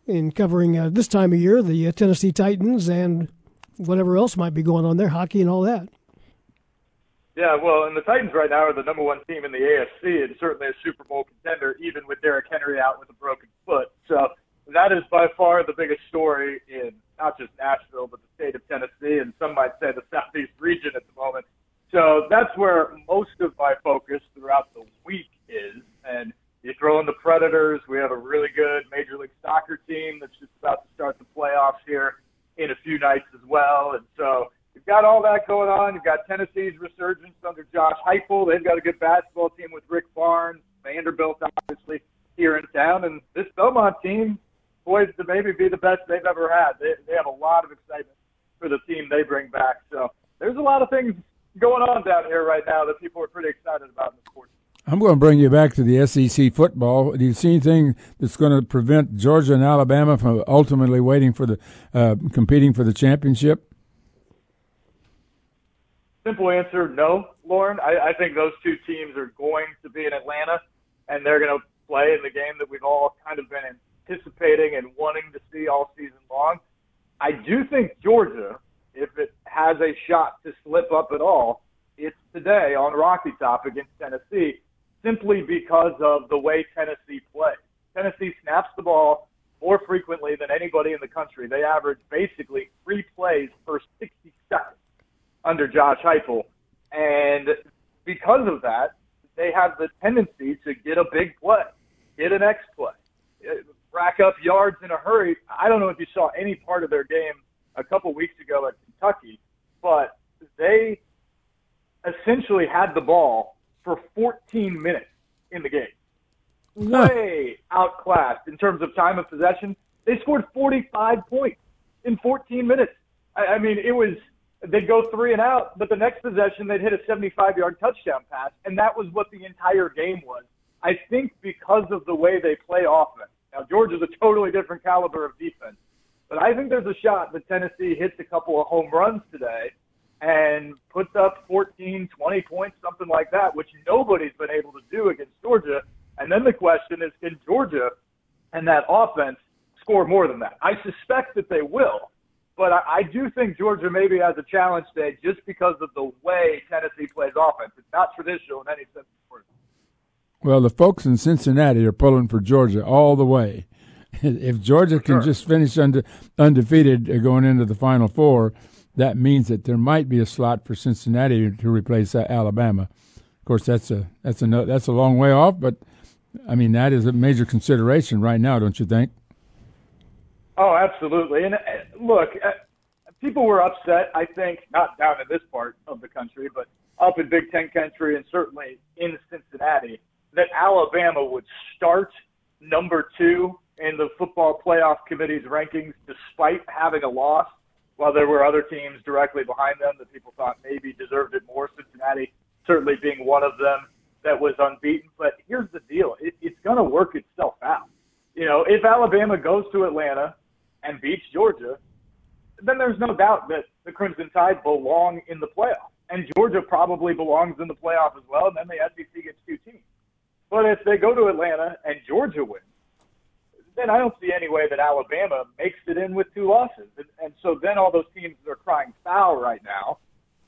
in covering uh, this time of year the uh, Tennessee Titans and whatever else might be going on there, hockey and all that. Yeah, well, and the Titans right now are the number one team in the AFC and certainly a Super Bowl contender, even with Derrick Henry out with a broken foot. So that is by far the biggest story in not just Nashville, but the state of Tennessee, and some might say the Southeast region at the moment. So that's where most of my focus throughout the week is. And you throw in the Predators. We have a really good Major League Soccer team that's just about to start the playoffs here in a few nights as well. And so you've got all that going on. You've got Tennessee's resurgence under Josh Heupel. They've got a good basketball team with Rick Barnes, Vanderbilt, obviously here in town, and this Belmont team poised to maybe be the best they've ever had. They, they have a lot of excitement for the team they bring back. So there's a lot of things going on down here right now that people are pretty excited about in the sport. I'm going to bring you back to the SEC football. Do you see anything that's going to prevent Georgia and Alabama from ultimately waiting for the uh, competing for the championship? Simple answer, no, Loren. I, I think those two teams are going to be in Atlanta, and they're going to play in the game that we've all kind of been anticipating and wanting to see all season long. I do think Georgia, if it has a shot to slip up at all, it's today on Rocky Top against Tennessee, simply because of the way Tennessee plays. Tennessee snaps the ball more frequently than anybody in the country. They average basically three plays per 60 seconds under Josh Heupel, and because of that, they have the tendency to get a big play, get an X play, rack up yards in a hurry. I don't know if you saw any part of their game a couple weeks ago at Kentucky, but they essentially had the ball for 14 minutes in the game. Way outclassed in terms of time of possession. They scored 45 points in 14 minutes. I, I mean, it was they'd go three and out, but the next possession they'd hit a 75 yard touchdown pass, and that was what the entire game was. I think because of the way they play offense. Now, Georgia's a totally different caliber of defense, but I think there's a shot that Tennessee hits a couple of home runs today and puts up 14, 20 points, something like that, which nobody's been able to do against Georgia. And then the question is, can Georgia and that offense score more than that? I suspect that they will, but I, I do think Georgia maybe has a challenge today just because of the way Tennessee plays offense. It's not traditional in any sense of the word. Well, the folks in Cincinnati are pulling for Georgia all the way. If Georgia can sure. just finish unde- undefeated uh, going into the Final Four, that means that there might be a slot for Cincinnati to replace uh, Alabama. Of course, that's a that's a that's a long way off, but I mean that is a major consideration right now, don't you think? Oh, absolutely. And uh, look, uh, people were upset. I think not down in this part of the country, but up in Big Ten country, and certainly in Cincinnati, that Alabama would start number two in the football playoff committee's rankings despite having a loss, while there were other teams directly behind them that people thought maybe deserved it more. Cincinnati certainly being one of them that was unbeaten. But here's the deal: it, it's going to work itself out. You know, if Alabama goes to Atlanta and beats Georgia, then there's no doubt that the Crimson Tide belong in the playoff. And Georgia probably belongs in the playoff as well. And then the SEC gets two teams. But if they go to Atlanta and Georgia wins, then I don't see any way that Alabama makes it in with two losses. And, and so then all those teams that are crying foul right now,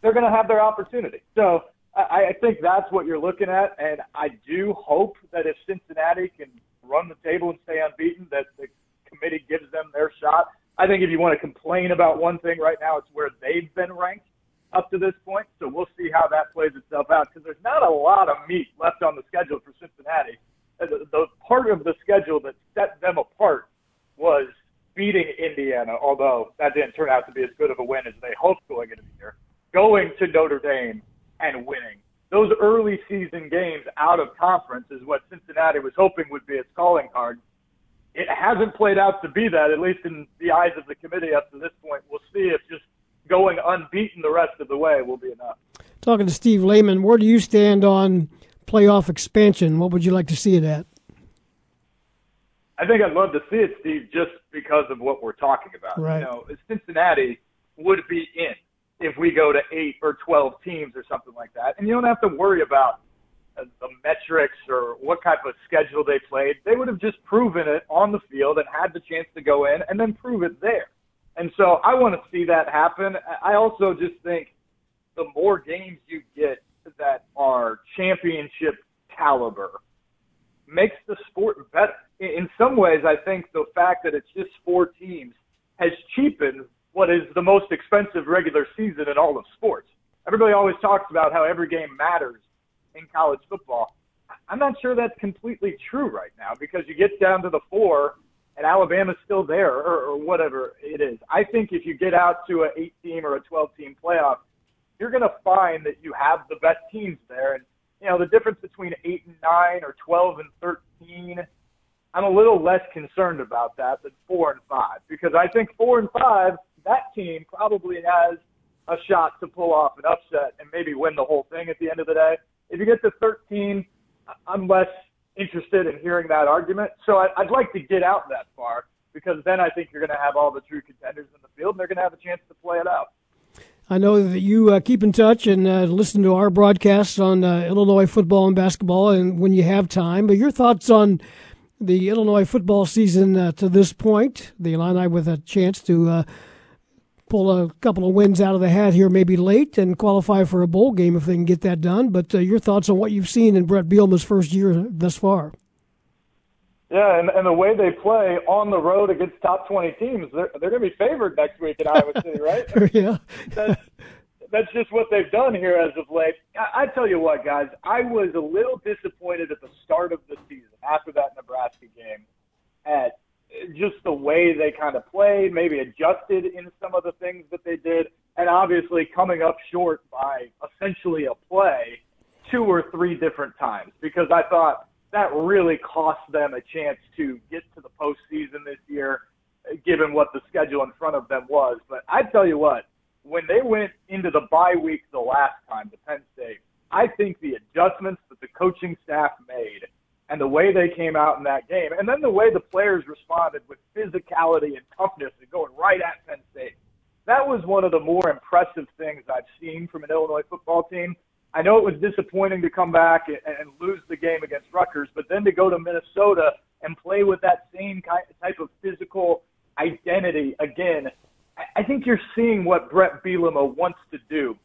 they're going to have their opportunity. So I, I think that's what you're looking at. And I do hope that if Cincinnati can run the table and stay unbeaten, that the committee gives them their shot. I think if you want to complain about one thing right now, it's where they've been ranked up to this point. So we'll see how that plays itself out because there's not a lot of meat left on the schedule for Cincinnati. Uh, the, the part of the schedule that set them apart was beating Indiana, although that didn't turn out to be as good of a win as they hoped going into the year. Going to Notre Dame and winning. Those early season games out of conference is what Cincinnati was hoping would be its calling card it hasn't played out to be that, at least in the eyes of the committee up to this point. We'll see if just going unbeaten the rest of the way will be enough. Talking to Steve Layman, where do you stand on playoff expansion? What would you like to see it at? I think I'd love to see it, Steve, just because of what we're talking about. Right. You know, Cincinnati would be in if we go to eight or twelve teams or something like that, and you don't have to worry about the metrics or what type of schedule they played. They would have just proven it on the field and had the chance to go in and then prove it there. And so I want to see that happen. I also just think the more games you get that are championship caliber makes the sport better. In some ways, I think the fact that it's just four teams has cheapened what is the most expensive regular season in all of sports. Everybody always talks about how every game matters in college football. I'm not sure that's completely true right now because you get down to the four and Alabama's still there or, or whatever it is. I think if you get out to an eight team or a 12 team playoff, you're going to find that you have the best teams there. And, you know, the difference between eight and nine or 12 and 13, I'm a little less concerned about that than four and five because I think four and five, that team probably has a shot to pull off an upset and maybe win the whole thing at the end of the day. If you get to 13, I'm less interested in hearing that argument. So I'd like to get out that far because then I think you're going to have all the true contenders in the field and they're going to have a chance to play it out. I know that you uh, keep in touch and uh, listen to our broadcasts on uh, Illinois football and basketball, and when you have time. But your thoughts on the Illinois football season uh, to this point? The Illini with a chance to uh, pull a couple of wins out of the hat here, maybe late, and qualify for a bowl game if they can get that done. But uh, your thoughts on what you've seen in Bret Bielema's first year thus far? Yeah, and, and the way they play on the road against top 20 teams, they're, they're going to be favored next week in Iowa City, right? yeah. That's, that's just what they've done here as of late. I, I tell you what, guys, I was a little disappointed at the start of the season after that Nebraska game at just the way they kind of played, maybe adjusted in some of the things that they did, and obviously coming up short by essentially a play two or three different times because I thought that really cost them a chance to get to the postseason this year, given what the schedule in front of them was. But I tell you what, when they went into the bye week the last time to Penn State, I think the adjustments that the coaching staff made and the way they came out in that game, and then the way the players responded with physicality and toughness and going right at Penn State. That was one of the more impressive things I've seen from an Illinois football team. I know it was disappointing to come back and, and lose the game against Rutgers, but then to go to Minnesota and play with that same type of physical identity again, I, I think you're seeing what Bret Bielema wants to do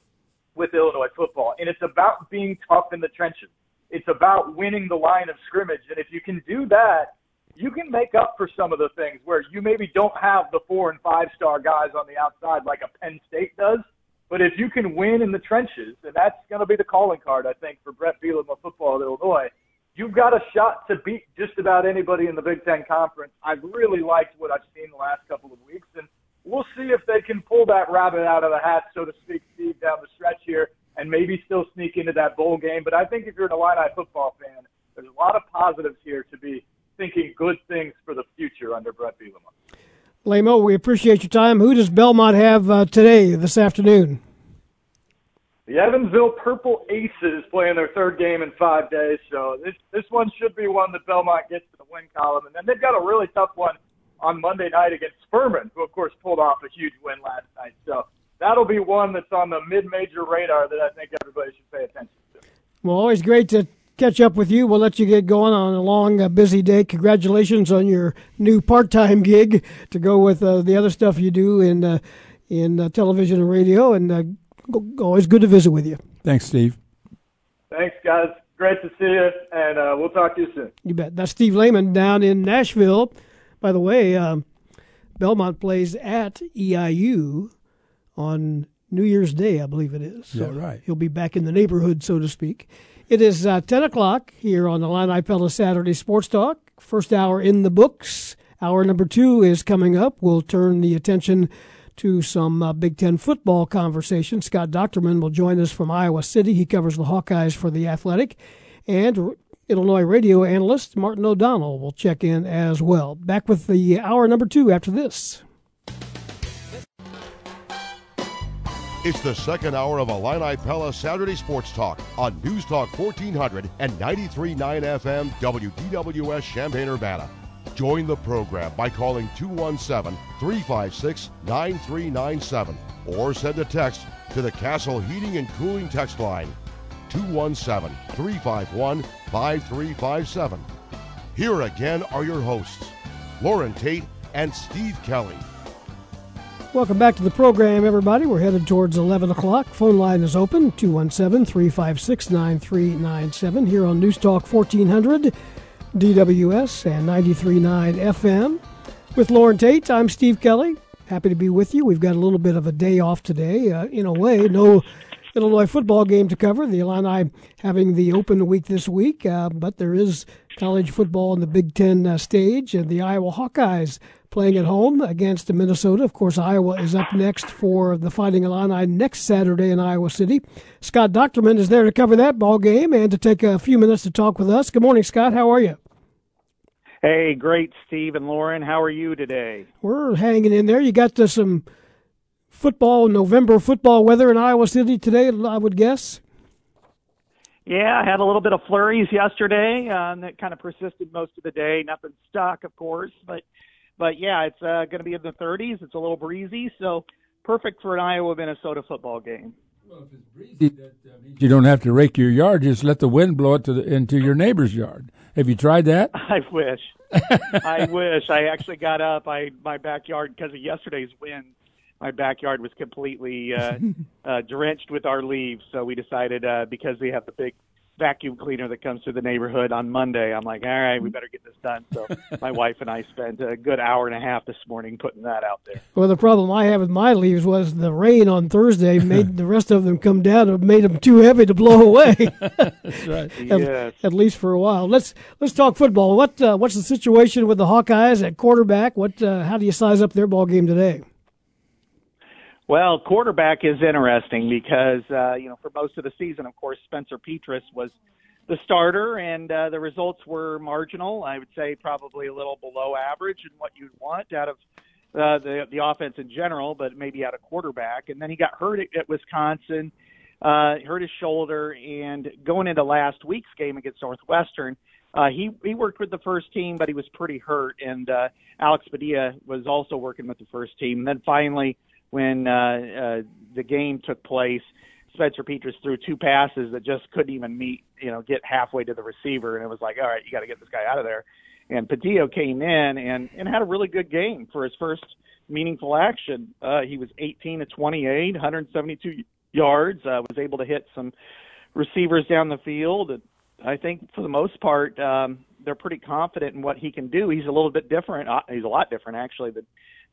with Illinois football, and it's about being tough in the trenches. It's about winning the line of scrimmage. And if you can do that, you can make up for some of the things where you maybe don't have the four and five star guys on the outside like a Penn State does. But if you can win in the trenches, and that's going to be the calling card, I think, for Bret Bielema football at Illinois, you've got a shot to beat just about anybody in the Big Ten Conference. I've really liked what I've seen the last couple of weeks, and we'll see if they can pull that rabbit out of the hat, so to speak, Steve, down the stretch here and maybe still sneak into that bowl game. But I think if you're an Illini football fan, there's a lot of positives here to be thinking good things for the future under Bret Bielema. Lamo, we appreciate your time. Who does Belmont have uh, today, this afternoon? The Evansville Purple Aces playing their third game in five days, so this this one should be one that Belmont gets to the win column, and then they've got a really tough one on Monday night against Furman, who of course pulled off a huge win last night. So that'll be one that's on the mid-major radar that I think everybody should pay attention to. Well, always great to catch up with you. We'll let you get going on a long, uh, busy day. Congratulations on your new part-time gig to go with uh, the other stuff you do in uh, in uh, television and radio. And uh, always good to visit with you. Thanks, Steve. Thanks, guys. Great to see you, and uh, we'll talk to you soon. You bet. That's Steve Layman down in Nashville. By the way, um, Belmont plays at EIU on New Year's Day, I believe it is. So yeah, right. He'll be back in the neighborhood, so to speak. It is uh, 10 o'clock here on the Illini Pella Saturday Sports Talk. First hour in the books. Hour number two is coming up. We'll turn the attention to some uh, Big Ten football conversation. Scott Dochterman will join us from Iowa City. He covers the Hawkeyes for The Athletic. And Illinois radio analyst Martin O'Donnell will check in as well. Back with the hour number two after this. It's the second hour of Illini Pella Saturday Sports Talk on News Talk 1400 and 93.9 FM WDWS Champaign Urbana. Join the program by calling 217 356 9397 or send a text to the Castle Heating and Cooling text line 217 351 5357. Here again are your hosts, Loren Tate and Steve Kelly. Welcome back to the program, everybody. We're headed towards 11 o'clock. Phone line is open 217 356 9397 here on News Talk 1400, DWS, and 93.9 FM. With Loren Tate, I'm Steve Kelly. Happy to be with you. We've got a little bit of a day off today. Uh, in a way, no Illinois football game to cover. The Illini having the open week this week, uh, but there is college football in the Big Ten uh, stage, and the Iowa Hawkeyes playing at home against Minnesota. Of course, Iowa is up next for the Fighting Illini next Saturday in Iowa City. Scott Dochterman is there to cover that ball game and to take a few minutes to talk with us. Good morning, Scott. How are you? Hey, great, Steve and Loren. How are you today? We're hanging in there. You got to some football, November football weather in Iowa City today, I would guess. Yeah, I had a little bit of flurries yesterday, and that kind of persisted most of the day. Nothing stuck, of course, but but yeah, it's uh, going to be in the 30s. It's a little breezy, so perfect for an Iowa Minnesota football game. Well, if it's breezy, that uh, means you don't have to rake your yard. Just let the wind blow it to the, into your neighbor's yard. Have you tried that? I wish. I wish. I actually got up. I my backyard because of yesterday's wind my backyard was completely uh, uh, drenched with our leaves. So we decided uh, because we have the big vacuum cleaner that comes through the neighborhood on Monday. I'm like, all right, we better get this done. So my wife and I spent a good hour and a half this morning putting that out there. Well, the problem I have with my leaves was the rain on Thursday made the rest of them come down and made them too heavy to blow away. That's right. at, Yes. at least for a while. Let's let's talk football. What uh, what's the situation with the Hawkeyes at quarterback? What uh, how do you size up their ball game today? Well, quarterback is interesting because uh, you know for most of the season, of course, Spencer Petras was the starter, and uh, the results were marginal. I would say probably a little below average in what you'd want out of uh, the the offense in general, but maybe out of quarterback. And then he got hurt at, at Wisconsin, uh, hurt his shoulder, and going into last week's game against Northwestern. Uh, he he worked with the first team, but he was pretty hurt, and uh, Alex Padilla was also working with the first team. And then finally, when uh, uh, the game took place, Spencer Petras threw two passes that just couldn't even meet, you know, get halfway to the receiver, and it was like, all right, you got to get this guy out of there. And Padilla came in and and had a really good game for his first meaningful action. Uh, he was 18 to 28, 172 yards. Uh, was able to hit some receivers down the field. And I think for the most part, um, they're pretty confident in what he can do. He's a little bit different. Uh, he's a lot different actually than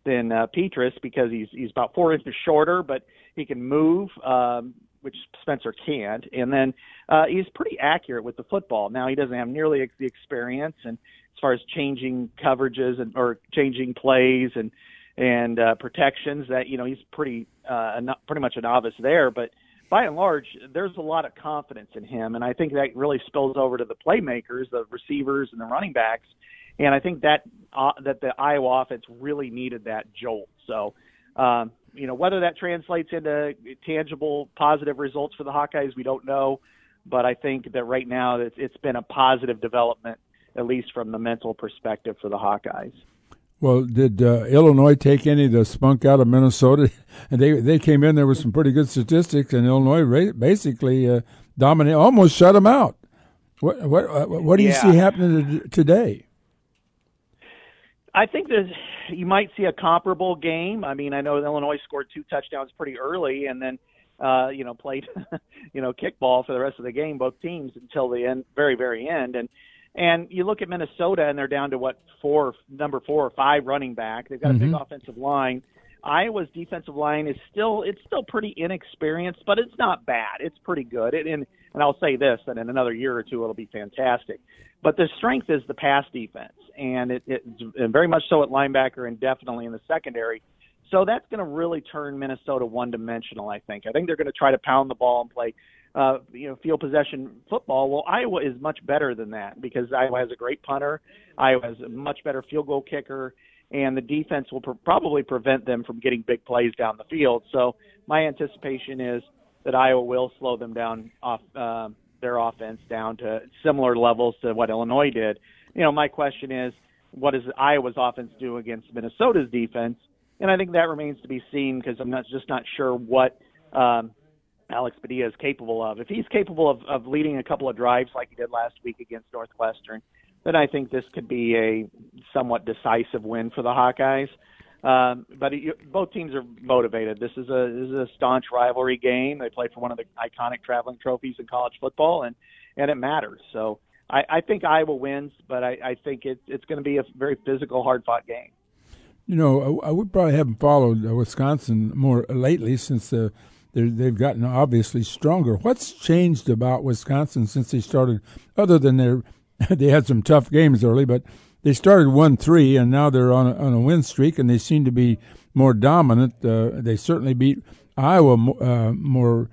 than uh, Petras because he's he's about four inches shorter, but he can move, um, which Spencer can't. And then uh, he's pretty accurate with the football. Now he doesn't have nearly the experience and as far as changing coverages and or changing plays and and uh, protections that you know he's pretty uh, pretty much a novice there, but by and large, there's a lot of confidence in him, and I think that really spills over to the playmakers, the receivers, and the running backs. And I think that uh, that the Iowa offense really needed that jolt. So, um, you know, whether that translates into tangible, positive results for the Hawkeyes, we don't know. But I think that right now it's, it's been a positive development, at least from the mental perspective for the Hawkeyes. Well, did uh, Illinois take any of the spunk out of Minnesota? And they they came in there with some pretty good statistics, and Illinois ra- basically uh, dominated, almost shut them out. What what uh, what do you Yeah. see happening today? I think there's you might see a comparable game. I mean, I know Illinois scored two touchdowns pretty early, and then uh, you know played you know kickball for the rest of the game, both teams until the end, very very end. And and you look at Minnesota, and they're down to what four, number four or five running back. They've got a big Mhm. offensive line. Iowa's defensive line is still it's still pretty inexperienced, but it's not bad. It's pretty good. It, and and I'll say this that in another year or two it'll be fantastic. But the strength is the pass defense, and it, it very much so at linebacker and definitely in the secondary. So that's going to really turn Minnesota one dimensional. I think. I think they're going to try to pound the ball and play, uh, you know, field possession football. Well, Iowa is much better than that because Iowa has a great punter. Iowa has a much better field goal kicker and the defense will pr- probably prevent them from getting big plays down the field. So my anticipation is that Iowa will slow them down off uh, their offense down to similar levels to what Illinois did. You know, my question is, what does Iowa's offense do against Minnesota's defense? And I think that remains to be seen because I'm not just not sure what um, Alex Padilla is capable of. If he's capable of, of leading a couple of drives like he did last week against Northwestern, then I think this could be a somewhat decisive win for the Hawkeyes. Um, but it, both teams are motivated. This is a this is a staunch rivalry game. They play for one of the iconic traveling trophies in college football, and and it matters. So I, I think Iowa wins, but I, I think it, it's going to be a very physical, hard fought game. You know, I, I would probably haven't followed uh, Wisconsin more lately since uh, they've gotten obviously stronger. What's changed about Wisconsin since they started, other than their they had some tough games early, but they started one three and now they're on a, on a win streak and they seem to be more dominant. Uh, they certainly beat Iowa uh, more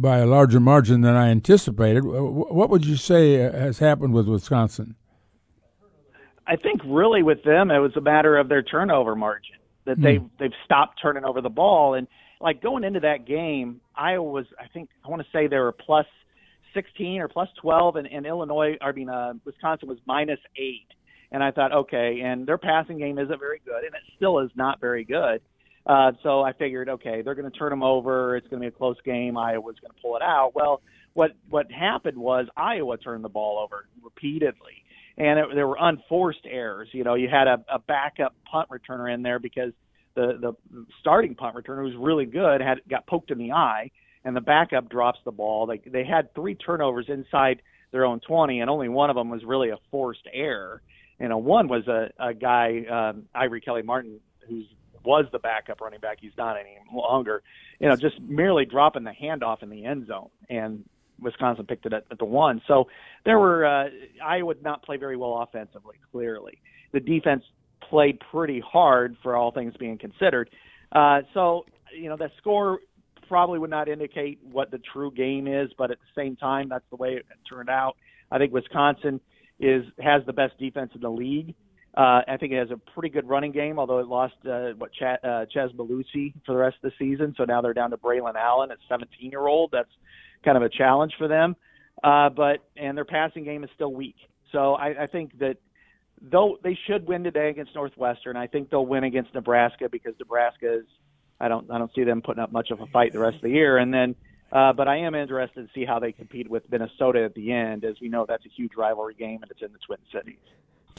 by a larger margin than I anticipated. Uh, What would you say uh, has happened with Wisconsin? I think really with them it was a matter of their turnover margin that Hmm. they've they've stopped turning over the ball and like going into that game Iowa was I think I want to say they were plus 16 or plus 12 and, and Illinois I mean uh, Wisconsin was minus 8 and I thought okay and their passing game isn't very good and it still is not very good uh, so I figured okay they're going to turn them over it's going to be a close game Iowa's going to pull it out well what what happened was Iowa turned the ball over repeatedly and it, there were unforced errors. You know, you had a, a backup punt returner in there because the the starting punt returner was really good had got poked in the eye, and the backup drops the ball. They they had three turnovers inside their own 20, and only one of them was really a forced error. And a one was a a guy um, Ivory Kelly Martin who's was the backup running back. He's not any longer. You know, just merely dropping the handoff in the end zone, and Wisconsin picked it at, at the one. So there were uh, Iowa did not play very well offensively. Clearly, the defense played pretty hard for all things being considered. Uh, so you know, that score probably would not indicate what the true game is, but at the same time, that's the way it turned out. I think Wisconsin is has the best defense in the league. Uh, I think it has a pretty good running game, although it lost uh, what Ch- uh, Chez Mellusi for the rest of the season. So now they're down to Braylon Allen, a 17 year old. That's kind of a challenge for them. Uh, but and their passing game is still weak. So I, I think that though they should win today against Northwestern, I think they'll win against Nebraska because Nebraska is. I don't I don't see them putting up much of a fight the rest of the year. And then, uh, but I am interested to see how they compete with Minnesota at the end. As we know, that's a huge rivalry game, and it's in the Twin Cities.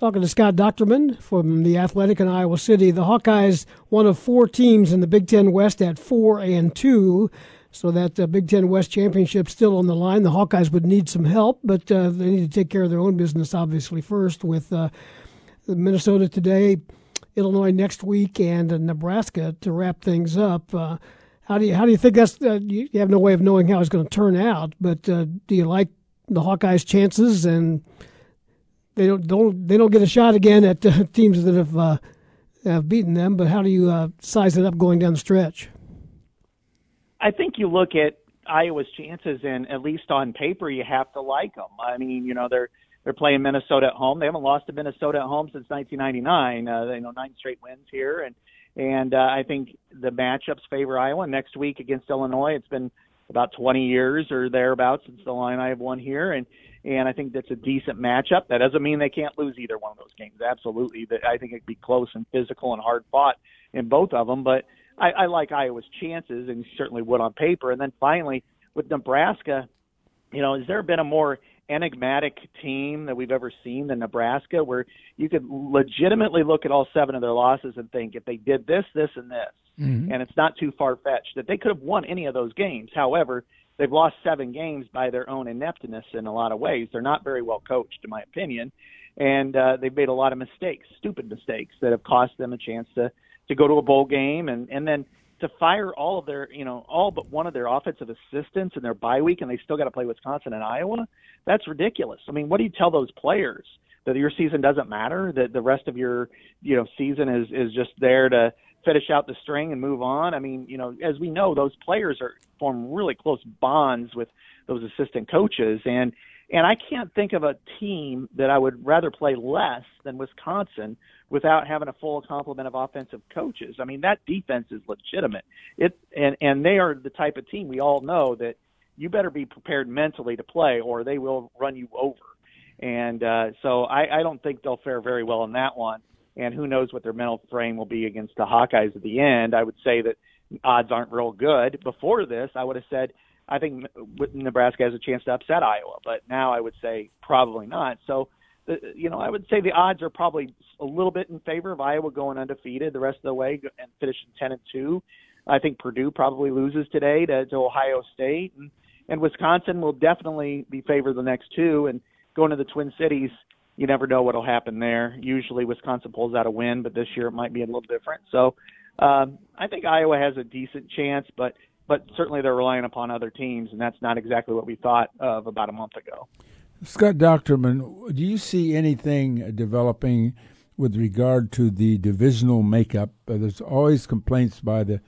Talking to Scott Dochterman from the Athletic in Iowa City, the Hawkeyes one of four teams in the Big Ten West at four and two. So that uh, Big Ten West championship still on the line. The Hawkeyes would need some help, but uh, they need to take care of their own business, obviously, first with uh, Minnesota today, Illinois next week, and uh, Nebraska to wrap things up. Uh, how do you how do you think that's? Uh, you, have no way of knowing how it's going to turn out, but do you like the Hawkeyes' chances? And they don't don't they don't get a shot again at uh, teams that have uh, have beaten them. But how do you uh, size it up going down the stretch? I think you look at Iowa's chances, and at least on paper, you have to like them. I mean, you know, they're they're playing Minnesota at home. They haven't lost to Minnesota at home since 1999. Uh, they know nine straight wins here, and and uh, I think the matchups favor Iowa next week against Illinois. It's been about 20 years or thereabouts since the Illini have won here, and and I think that's a decent matchup. That doesn't mean they can't lose either one of those games. Absolutely, that I think it'd be close and physical and hard fought in both of them, but I, I like Iowa's chances, and certainly would on paper. And then finally, with Nebraska, you know, has there been a more enigmatic team that we've ever seen than Nebraska, where you could legitimately look at all seven of their losses and think if they did this, this, and this, mm-hmm. and it's not too far fetched that they could have won any of those games. However, they've lost seven games by their own ineptness in a lot of ways. They're not very well coached, in my opinion, and uh, they've made a lot of mistakes, stupid mistakes that have cost them a chance to to go to a bowl game and and then to fire all of their you know all but one of their offensive assistants in their bye week and they still got to play Wisconsin and Iowa? That's ridiculous. I mean what do you tell those players? That your season doesn't matter? That the rest of your you know season is is just there to finish out the string and move on I mean you know as we know those players are form really close bonds with those assistant coaches and and I can't think of a team that I would rather play less than Wisconsin without having a full complement of offensive coaches. I mean, that defense is legitimate. It and and they are the type of team we all know that you better be prepared mentally to play or they will run you over. And uh, so I, I don't think they'll fare very well in that one. And who knows what their mental frame will be against the Hawkeyes at the end. I would say that odds aren't real good. Before this, I would have said I think Nebraska has a chance to upset Iowa, but now I would say probably not. So, you know, I would say the odds are probably a little bit in favor of Iowa going undefeated the rest of the way and finishing ten and two. I think Purdue probably loses today to, to Ohio State, and, and Wisconsin will definitely be favored the next two. And going to the Twin Cities, you never know what'll happen there. Usually Wisconsin pulls out a win, but this year it might be a little different. So um, I think Iowa has a decent chance, but but certainly they're relying upon other teams, and that's not exactly what we thought of about a month ago. Scott Dochterman, do you see anything developing with regard to the divisional makeup? Uh, there's always complaints by the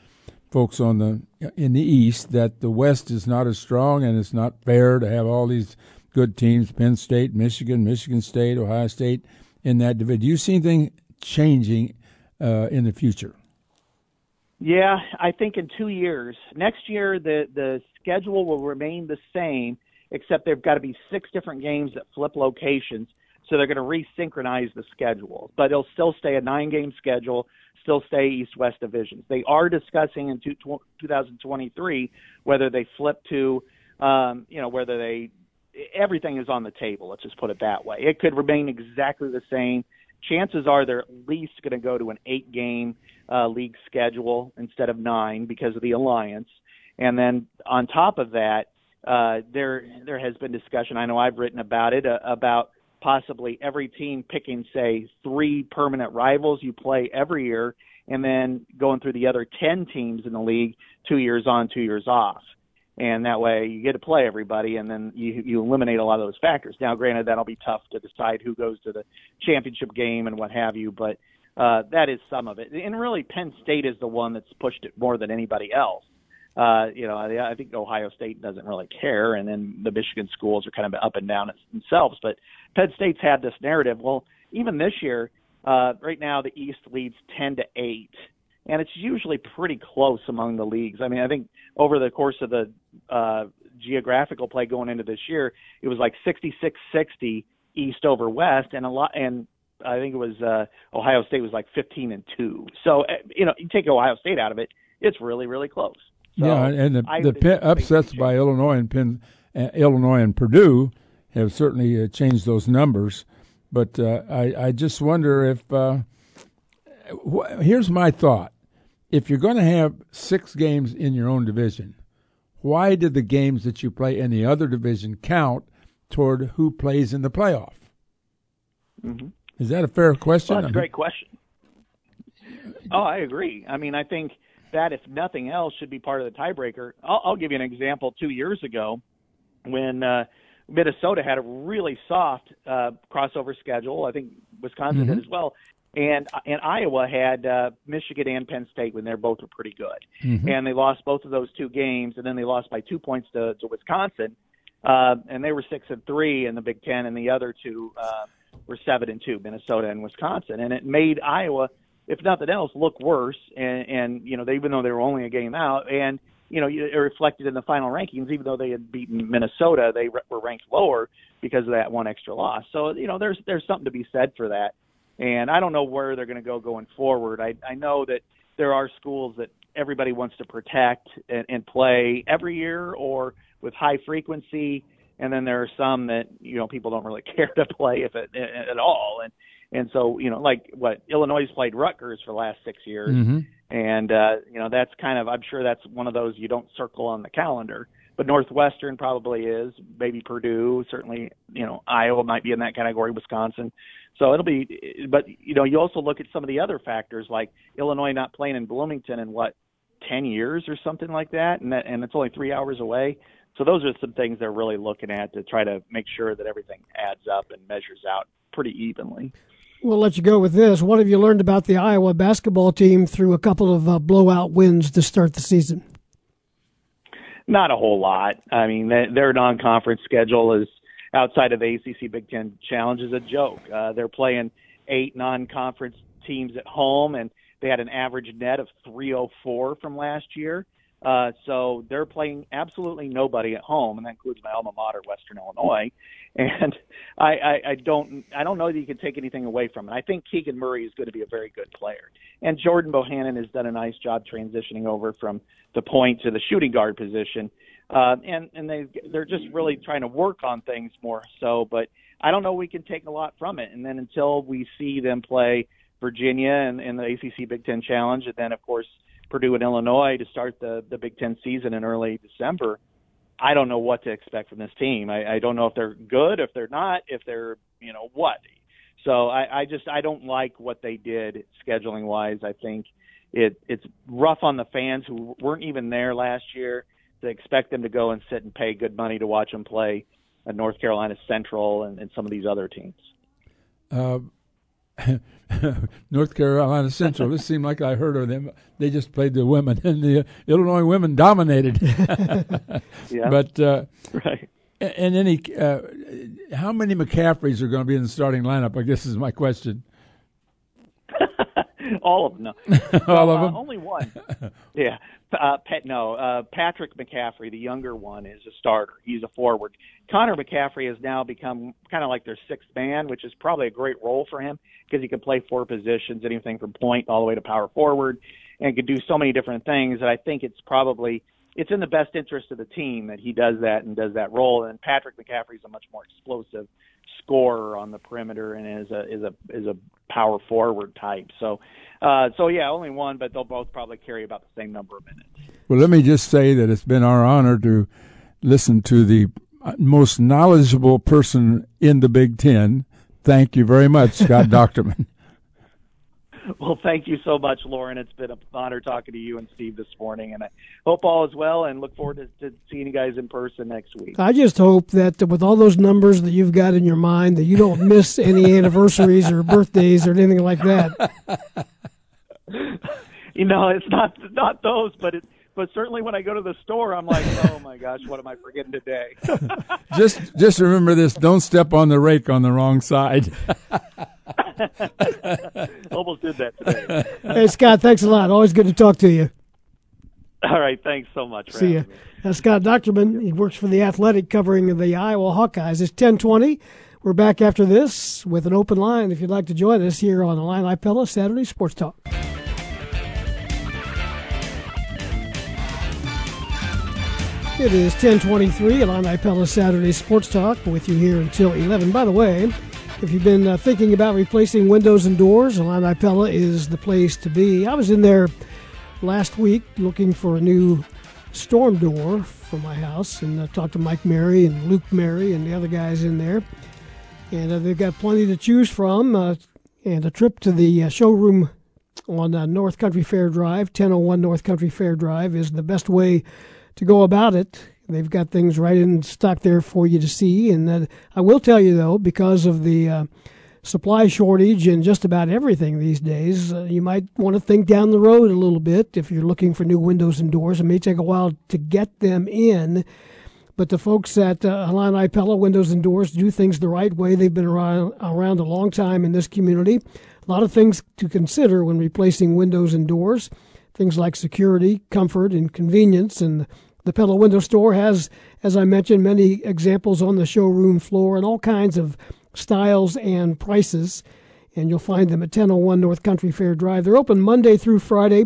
folks on the in the East that the West is not as strong and it's not fair to have all these good teams: Penn State, Michigan, Michigan State, Ohio State in that division. Do you see anything changing uh, in the future? Yeah, I think in two years. Next year, the the schedule will remain the same, except there've got to be six different games that flip locations. So they're going to resynchronize the schedule, but it'll still stay a nine-game schedule, still stay East-West divisions. They are discussing in two, 2023 whether they flip to, um, you know, whether they everything is on the table. Let's just put it that way. It could remain exactly the same chances are they're at least going to go to an eight game uh, league schedule instead of nine because of the alliance. And then on top of that, uh, there there has been discussion. I know I've written about it uh, about possibly every team picking, say, three permanent rivals you play every year, and then going through the other ten teams in the league, two years on, two years off and that way you get to play everybody, and then you you eliminate a lot of those factors. Now, granted, that'll be tough to decide who goes to the championship game and what have you, but uh, that is some of it. And really, Penn State is the one that's pushed it more than anybody else. Uh, you know, I, I think Ohio State doesn't really care, and then the Michigan schools are kind of up and down themselves. But Penn State's had this narrative. Well, even this year, uh, right now the East leads ten to eight and it's usually pretty close among the leagues. I mean, I think over the course of the uh, geographical play going into this year, it was like 66-60 East over West, and a lot, and I think it was uh, Ohio State was like 15 and two. So uh, you know, you take Ohio State out of it, it's really really close. So yeah, and the, the Penn, upsets by Illinois and Penn, uh, Illinois and Purdue have certainly uh, changed those numbers. But uh, I, I just wonder if uh, wh- here's my thought: if you're going to have six games in your own division, why did the games that you play in the other division count toward who plays in the playoff? Mm-hmm. Is that a fair question? Well, that's a great question. Oh, I agree. I mean, I think that if nothing else should be part of the tiebreaker. I'll, I'll give you an example. Two years ago, when uh, Minnesota had a really soft uh, crossover schedule, I think Wisconsin mm-hmm. did as well and and Iowa had uh, Michigan and Penn State when they're both were pretty good, mm-hmm. and they lost both of those two games, and then they lost by two points to, to Wisconsin, uh, and they were six and three in the Big Ten, and the other two uh, were seven and two, Minnesota and Wisconsin, and it made Iowa, if nothing else, look worse, and, and you know they, even though they were only a game out, and you know it reflected in the final rankings, even though they had beaten Minnesota, they re- were ranked lower because of that one extra loss. So you know there's there's something to be said for that and I don't know where they're going to go going forward. I, I know that there are schools that everybody wants to protect and, and play every year or with high frequency, and then there are some that you know people don't really care to play if it at all. And and so you know like what Illinois played Rutgers for the last six years, mm-hmm. and uh, you know that's kind of I'm sure that's one of those you don't circle on the calendar. But Northwestern probably is, maybe Purdue, certainly you know Iowa might be in that category, Wisconsin. So it'll be, but you know, you also look at some of the other factors like Illinois not playing in Bloomington in what ten years or something like that, and that, and it's only three hours away. So those are some things they're really looking at to try to make sure that everything adds up and measures out pretty evenly. We'll let you go with this. What have you learned about the Iowa basketball team through a couple of uh, blowout wins to start the season? Not a whole lot. I mean, their non-conference schedule is outside of the ACC Big Ten Challenge is a joke. Uh, they're playing eight non-conference teams at home, and they had an average net of 304 from last year. Uh, so they're playing absolutely nobody at home, and that includes my alma mater, Western Illinois. And I, I, I don't, I don't know that you can take anything away from it. I think Keegan Murray is going to be a very good player, and Jordan Bohannon has done a nice job transitioning over from the point to the shooting guard position uh, and and they they're just really trying to work on things more so. But I don't know we can take a lot from it. And then until we see them play Virginia and in the ACC Big Ten Challenge, and then of course Purdue and Illinois to start the the Big Ten season in early December. I don't know what to expect from this team. I, I don't know if they're good, if they're not, if they're you know what. So I, I just I don't like what they did scheduling wise. I think it it's rough on the fans who weren't even there last year to expect them to go and sit and pay good money to watch them play at North Carolina Central and, and some of these other teams. Uh, North Carolina Central. this seemed like I heard of them. They just played the women, and the Illinois women dominated. yeah. But uh, right. And any, uh, how many McCaffreys are going to be in the starting lineup? I guess is my question. All of them. No. All of them. Uh, only one. yeah. Uh, Pet, no, uh, Patrick McCaffrey, the younger one, is a starter. He's a forward. Connor McCaffrey has now become kind of like their sixth man, which is probably a great role for him because he can play four positions, anything from point all the way to power forward, and can do so many different things that I think it's probably it's in the best interest of the team that he does that and does that role. And Patrick McCaffrey's a much more explosive scorer on the perimeter and is a is a is a power forward type. So, uh, so yeah, only one, but they'll both probably carry about the same number of minutes. Well, let me just say that it's been our honor to listen to the most knowledgeable person in the Big Ten. Thank you very much, Scott Dochterman. Well, thank you so much, Loren. It's been an honor talking to you and Steve this morning, and I hope all is well. And look forward to, to seeing you guys in person next week. I just hope that with all those numbers that you've got in your mind, that you don't miss any anniversaries or birthdays or anything like that. you know, it's not not those, but it, but certainly when I go to the store, I'm like, oh my gosh, what am I forgetting today? just just remember this: don't step on the rake on the wrong side. Almost did that today. Hey, Scott, thanks a lot. Always good to talk to you. All right, thanks so much. See you. That's Scott Dochterman. He works for the Athletic, covering the Iowa Hawkeyes. It's ten twenty. We're back after this with an open line. If you'd like to join us here on the Illini Pella Saturday Sports Talk. It is 1023, Illini Pella Saturday Sports Talk with you here until 11. By the way, if you've been uh, thinking about replacing windows and doors, Illini Pella is the place to be. I was in there last week looking for a new storm door for my house and uh, talked to Mike Mary and Luke Mary and the other guys in there. And uh, they've got plenty to choose from. Uh, and a trip to the uh, showroom on uh, North Country Fair Drive, 1001 North Country Fair Drive, is the best way to go about it. They've got things right in stock there for you to see. And I will tell you, though, because of the uh, supply shortage and just about everything these days, uh, you might want to think down the road a little bit if you're looking for new windows and doors. It may take a while to get them in. But the folks at uh, Illini Pella Windows and Doors do things the right way. They've been around, around a long time in this community. A lot of things to consider when replacing windows and doors. Things like security, comfort, and convenience. And the Pella Window Store has, as I mentioned, many examples on the showroom floor and all kinds of styles and prices. And you'll find them at 1001 North Country Fair Drive. They're open Monday through Friday,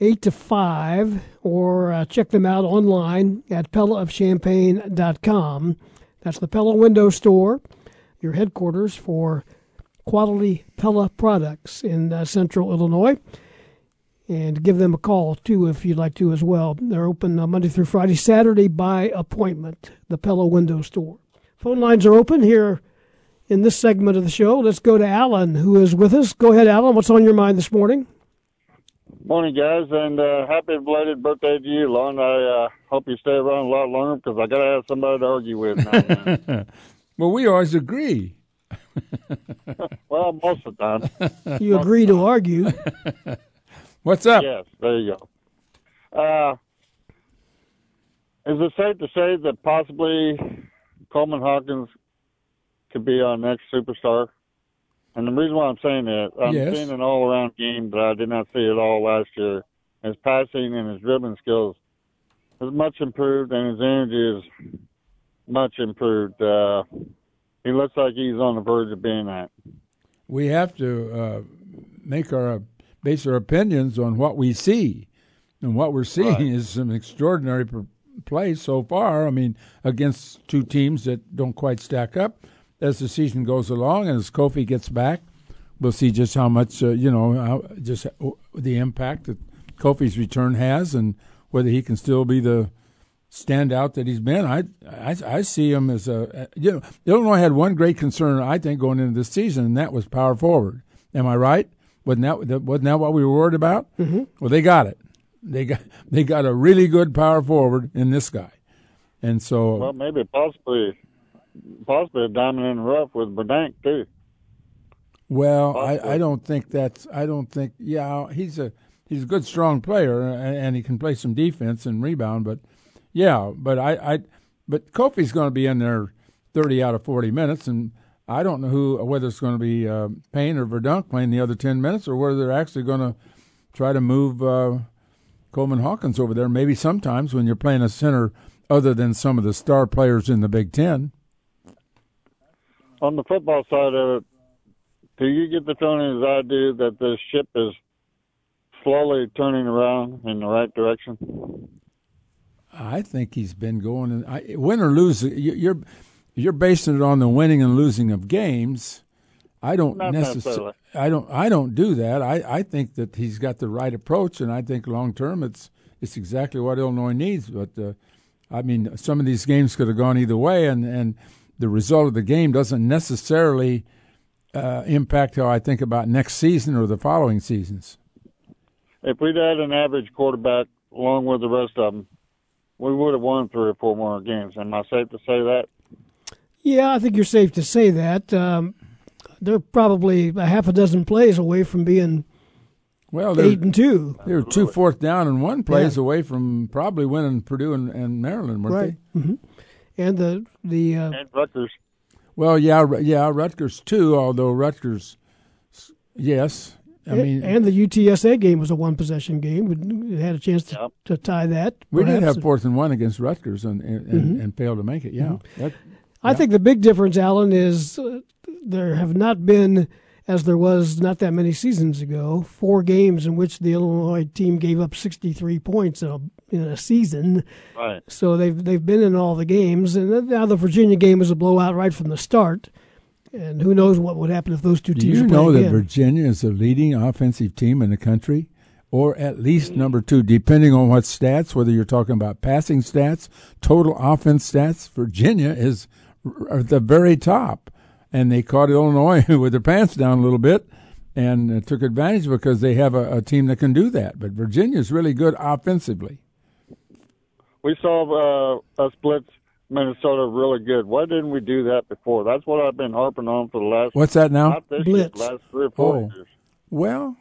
8 to 5, or uh, check them out online at pellaofchampaign.com. That's the Pella Window Store, your headquarters for quality Pella products in uh, central Illinois and give them a call too if you'd like to as well. They're open uh, Monday through Friday, Saturday by appointment. The Pella Window Store. Phone lines are open here in this segment of the show. Let's go to Alan, who is with us. Go ahead, Alan. What's on your mind this morning? Morning, guys, and uh, happy belated birthday to you, Lon. I uh, hope you stay around a lot longer because I got to have somebody to argue with now. well, we always agree. well, most of the time. You agree to argue. What's up? Yes, there you go. Uh, is it safe to say that possibly Coleman Hawkins could be our next superstar? And the reason why I'm saying that, I'm Yes. seeing an all-around game that I did not see at all last year. His passing and his dribbling skills is much improved, and his energy is much improved. Uh, he looks like he's on the verge of being that. We have to uh, make our base our opinions on what we see, and what we're seeing Right. is some extraordinary play so far. I mean, against two teams that don't quite stack up. As the season goes along, and as Kofi gets back, we'll see just how much uh, you know, how, just the impact that Kofi's return has, and whether he can still be the standout that he's been. I I, I see him as a you know Illinois had one great concern I think going into this season, and that was power forward. Am I right? Wasn't that wasn't that what we were worried about? Mm-hmm. Well, they got it. They got they got a really good power forward in this guy, and so Well, maybe possibly, possibly a diamond in the rough with Verdonk too. Well, I, I don't think that's. I don't think. Yeah, he's a he's a good, strong player, and, and he can play some defense and rebound. But yeah, but I, I but Kofi's going to be in there thirty out of forty minutes, and I don't know who whether it's going to be uh, Payne or Verdonk playing the other ten minutes, or whether they're actually going to try to move uh, Coleman Hawkins over there. Maybe sometimes when you're playing a center other than some of the star players in the Big Ten. On the football side of it, do you get the feeling as I do that this ship is slowly turning around in the right direction? I think he's been going. In, I, win or lose, you're you're basing it on the winning and losing of games. I don't necessarily. I don't. I don't do that. I, I think that he's got the right approach, and I think long term, it's it's exactly what Illinois needs. But uh, I mean, some of these games could have gone either way, and and the result of the game doesn't necessarily uh, impact how I think about next season or the following seasons. If we'd had an average quarterback along with the rest of them, we would have won three or four more games. Am I safe to say that? Yeah, I think you're safe to say that. Um, they're probably a half a dozen plays away from being well eight and two. They were two fourth down and one plays yeah. away from probably winning Purdue and, and Maryland, weren't right. they? Mm-hmm. And the the uh, and Rutgers. Well, yeah, yeah, Rutgers too. Although Rutgers, yes, I mean, and the UTSA game was a one possession game. We had a chance to, yep. to tie that. We did have fourth and one against Rutgers and and, mm-hmm. and failed to make it. Yeah, mm-hmm. that, I yeah. think the big difference, Alan, is uh, there have not been, as there was not that many seasons ago, four games in which the Illinois team gave up 63 points in a, in a season. Right. So they've they've been in all the games, and now the Virginia game was a blowout right from the start. And who knows what would happen if those two Do teams? Do you know that Virginia is the leading offensive team in the country? or at least number two, depending on what stats, whether you're talking about passing stats, total offense stats. Virginia is at the very top and they caught Illinois with their pants down a little bit and uh, took advantage because they have a, a, team that can do that. But Virginia's really good offensively. We saw uh, us blitz Minnesota really good. Why didn't we do that before? That's what I've been harping on for the last. What's that now? blitz. Year, last three or four oh. years. Well,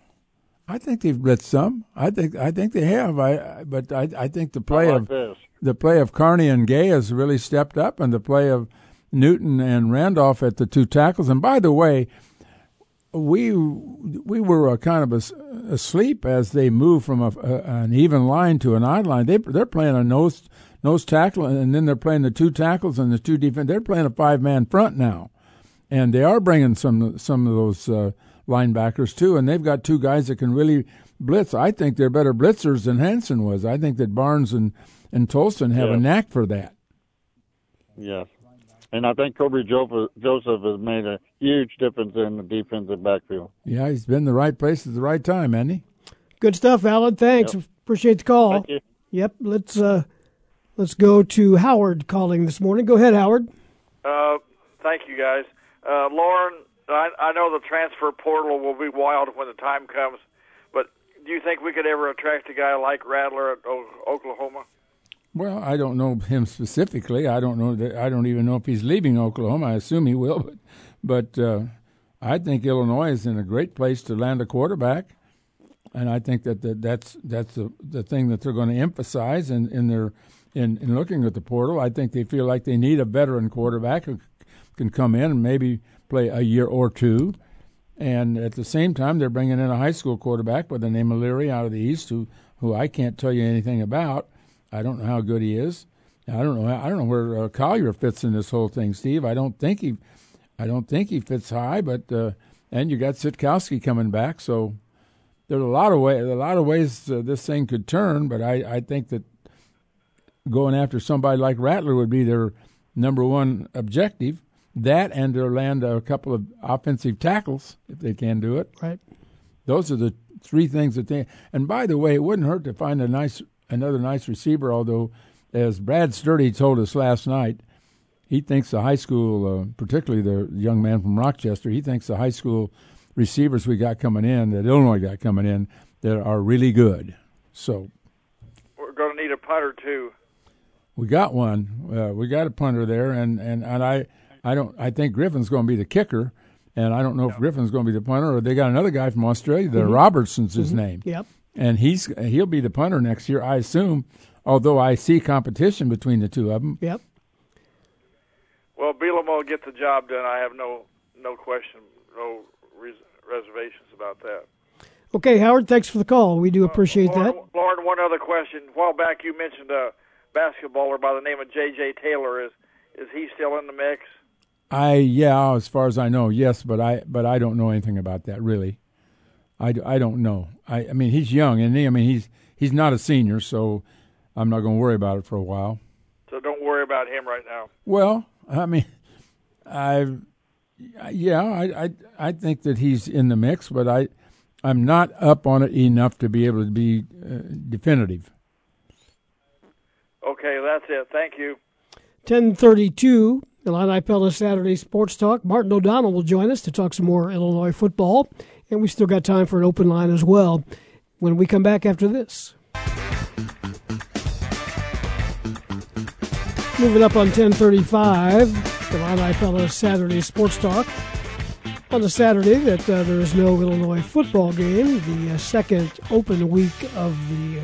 I think they've blitzed some. I think I think they have. I but I I think the play like of this. the play of Carney and Gay has really stepped up, and the play of Newton and Randolph at the two tackles. And by the way, we we were kind of asleep as they moved from a, a, an even line to an odd line. They they're playing a nose nose tackle, and then they're playing the two tackles and the two defense. They're playing a five man front now, and they are bringing some some of those uh, linebackers too. And they've got two guys that can really blitz. I think they're better blitzers than Hansen was. I think that Barnes and and Tolson have a knack for that. Yes and I think Kerby Joseph has made a huge difference in the defensive backfield. Yeah, he's been the right place at the right time, hasn't he? Good stuff, Alan. Thanks. Yep. Appreciate the call. Thank you. Yep. Let's uh, let's go to Howard calling this morning. Go ahead, Howard. Uh, thank you, guys. Uh, Loren, I, I know the transfer portal will be wild when the time comes, but do you think we could ever attract a guy like Rattler at o- Oklahoma? Well, I don't know him specifically. I don't know that. I don't even know if he's leaving Oklahoma. I assume he will, but but uh, I think Illinois is in a great place to land a quarterback, and I think that, that that's that's the the thing that they're going to emphasize in in their in, in looking at the portal. I think they feel like they need a veteran quarterback who can come in and maybe play a year or two. And at the same time, they're bringing in a high school quarterback by the name of Leary out of the East, who who I can't tell you anything about I don't know how good he is. I don't know. I don't know where uh, Collier fits in this whole thing, Steve. I don't think he, I don't think he fits high. But uh, and you got Sitkowski coming back, so there's a lot of way, a lot of ways uh, this thing could turn. But I, I think that going after somebody like Rattler would be their number one objective. That and to land a couple of offensive tackles if they can do it. Right. Those are the three things that they. And by the way, it wouldn't hurt to find a nice another nice receiver. Although, as Brad Sturdy told us last night, he thinks the high school, uh, particularly the young man from Rochester, he thinks the high school receivers we got coming in, that Illinois got coming in, that are really good. So we're going to need a punter too. We got one. Uh, we got a punter there, and, and, and I I don't I think Griffin's going to be the kicker, and I don't know if Griffin's going to be the punter or they got another guy from Australia. The mm-hmm. Robertson's his mm-hmm. name. Yep and he's he'll be the punter next year, I assume. Although I see competition between the two of them. Yep. Well, Bielema will get the job done. I have no no question, no res- reservations about that. Okay, Howard. Thanks for the call. We do appreciate uh, Loren, that. Loren, one other question. A while back, you mentioned a basketballer by the name of J.J. Taylor. Is is he still in the mix? I yeah, as far as I know, yes, but I but I don't know anything about that really. I, I don't know. I, I mean, he's young, and he, I mean, he's he's not a senior, so I'm not going to worry about it for a while. So don't worry about him right now. Well, I mean, I, yeah, I, I, I think that he's in the mix, but I, I'm not up on it enough to be able to be uh, definitive. Okay, that's it. Thank you. 1032, Illini Pella Saturday Sports Talk. Martin O'Donnell will join us to talk some more Illinois football, and we still got time for an open line as well when we come back after this. Moving up on 1035, Illini Pella Saturday Sports Talk. On the Saturday that uh, there is no Illinois football game, the uh, second open week of the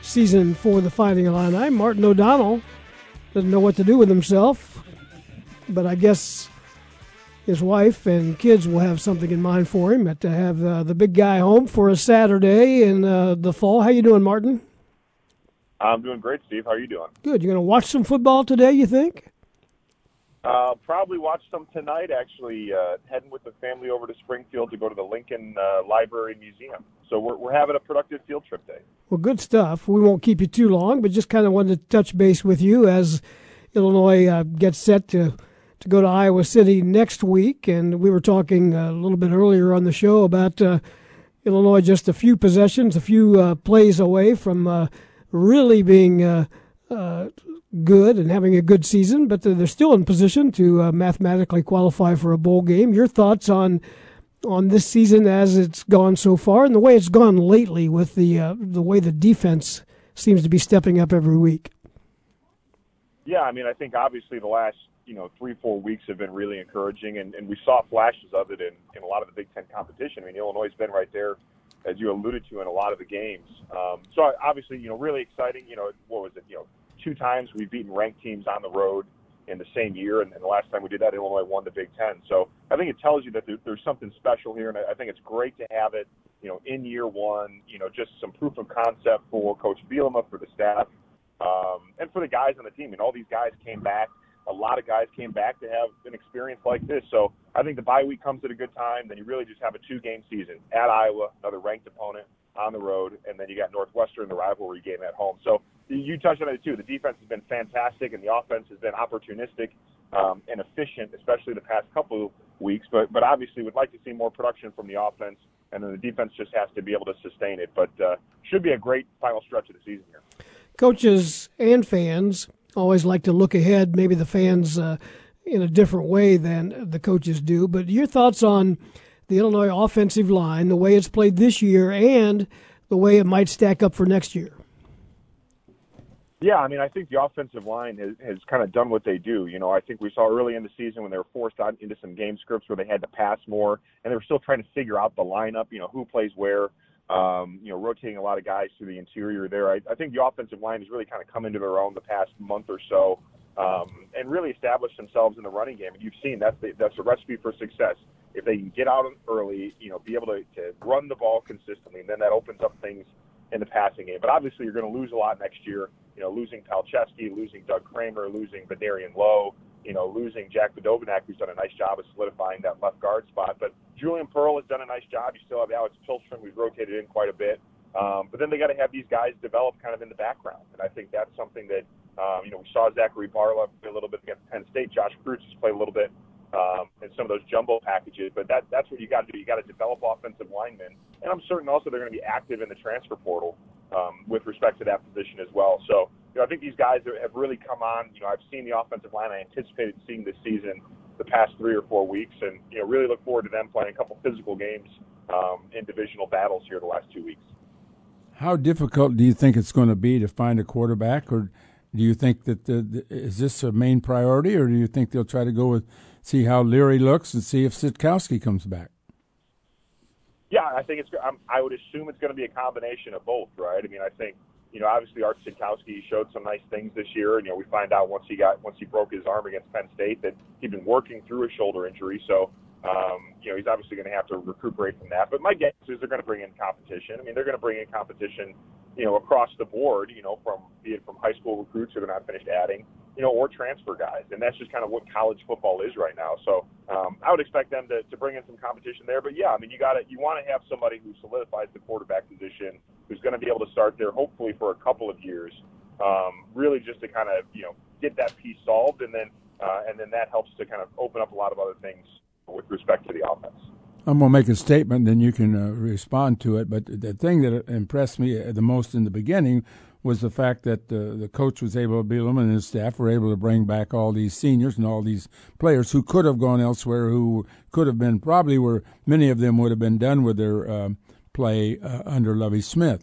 season for the Fighting Illini, Martin O'Donnell doesn't know what to do with himself, but I guess his wife and kids will have something in mind for him to have uh, the big guy home for a Saturday in uh, the fall. How you doing, Martin? I'm doing great, Steve. How are you doing? Good. You're going to watch some football today, you think? Uh, probably watch some tonight. Actually, uh, heading with the family over to Springfield to go to the Lincoln uh, Library Museum. So we're we're having a productive field trip day. Well, good stuff. We won't keep you too long, but just kind of wanted to touch base with you as Illinois uh, gets set to to go to Iowa City next week. And we were talking a little bit earlier on the show about uh, Illinois just a few possessions, a few uh, plays away from uh, really being uh, uh, good and having a good season, but they're still in position to uh, mathematically qualify for a bowl game. Your thoughts on on this season as it's gone so far, and the way it's gone lately with the the way the defense seems to be stepping up every week. Yeah, I mean, I think obviously the last you know three four weeks have been really encouraging, and, and we saw flashes of it in, in a lot of the Big Ten competition. I mean, Illinois has been right there, as you alluded to, in a lot of the games. Um, so obviously, you know, really exciting. You know, what was it? You know, two times we've beaten ranked teams on the road in the same year, and, and the last time we did that, Illinois won the Big Ten. So I think it tells you that there, there's something special here, and I, I think it's great to have it, you know, in year one. You know, just some proof of concept for Coach Bielema, for the staff, um, and for the guys on the team. And all these guys came back. A lot of guys came back to have an experience like this. So I think the bye week comes at a good time. Then you really just have a two-game season at Iowa, another ranked opponent on the road, and then you got Northwestern, the rivalry game at home. So you touched on it too. The defense has been fantastic, and the offense has been opportunistic um, and efficient, especially the past couple weeks. But but obviously, would like to see more production from the offense, and then the defense just has to be able to sustain it. But uh, should be a great final stretch of the season here. Coaches and fans always like to look ahead. Maybe the fans uh, in a different way than the coaches do. But your thoughts on the Illinois offensive line, the way it's played this year, and the way it might stack up for next year? Yeah, I mean, I think the offensive line has, has kind of done what they do. You know, I think we saw early in the season when they were forced out into some game scripts where they had to pass more, and they were still trying to figure out the lineup. You know, who plays where. Um, you know, rotating a lot of guys to the interior there. I, I think the offensive line has really kind of come into their own the past month or so, um, and really established themselves in the running game. And you've seen that's the, that's the recipe for success. If they can get out early, you know, be able to, to run the ball consistently, and then that opens up things in the passing game. But obviously, you're going to lose a lot next year. You know, losing Palczewski, losing Doug Kramer, losing Vederian Lowe, you know, losing Jack Badovinac, who's done a nice job of solidifying that left guard spot. But Julian Pearl has done a nice job. You still have Alex Pihlstrom, who's rotated in quite a bit. Um, but then they got to have these guys develop kind of in the background, and I think that's something that um, you know we saw Zachary Barlow play a little bit against Penn State. Josh Kreutz has played a little bit um, in some of those jumbo packages. But that that's what you got to do. You got to develop offensive linemen, and I'm certain also they're going to be active in the transfer portal um, with respect to that position as well. So you know, I think these guys have really come on. You know, I've seen the offensive line I anticipated seeing this season the past three or four weeks, and you know, really look forward to them playing a couple physical games um, in divisional battles here the last two weeks. How difficult do you think it's going to be to find a quarterback, or do you think that the, the, is this a main priority, or do you think they'll try to go with see how Leary looks and see if Sitkowski comes back? Yeah, I think it's. I'm, I would assume it's going to be a combination of both, right? I mean, I think you know, obviously Art Sitkowski showed some nice things this year. And, you know, we find out once he got once he broke his arm against Penn State that he'd been working through a shoulder injury. So, um, you know, he's obviously going to have to recuperate from that. But my guess is they're going to bring in competition. I mean, they're going to bring in competition, you know, across the board. You know, from be it from high school recruits who they're not finished adding, you know, or transfer guys, and that's just kind of what college football is right now. So um, I would expect them to, to bring in some competition there. But yeah, I mean, you got to you want to have somebody who solidifies the quarterback position, who's going to be able to start there hopefully for a couple of years, um, really just to kind of you know get that piece solved, and then uh, and then that helps to kind of open up a lot of other things with respect to the offense. I'm going to make a statement, and then you can uh, respond to it. But the thing that impressed me the most in the beginning was the fact that uh, the coach was able, to Bielema and his staff were able to bring back all these seniors and all these players who could have gone elsewhere, who could have been probably were many of them would have been done with their uh, play uh, under Lovie Smith.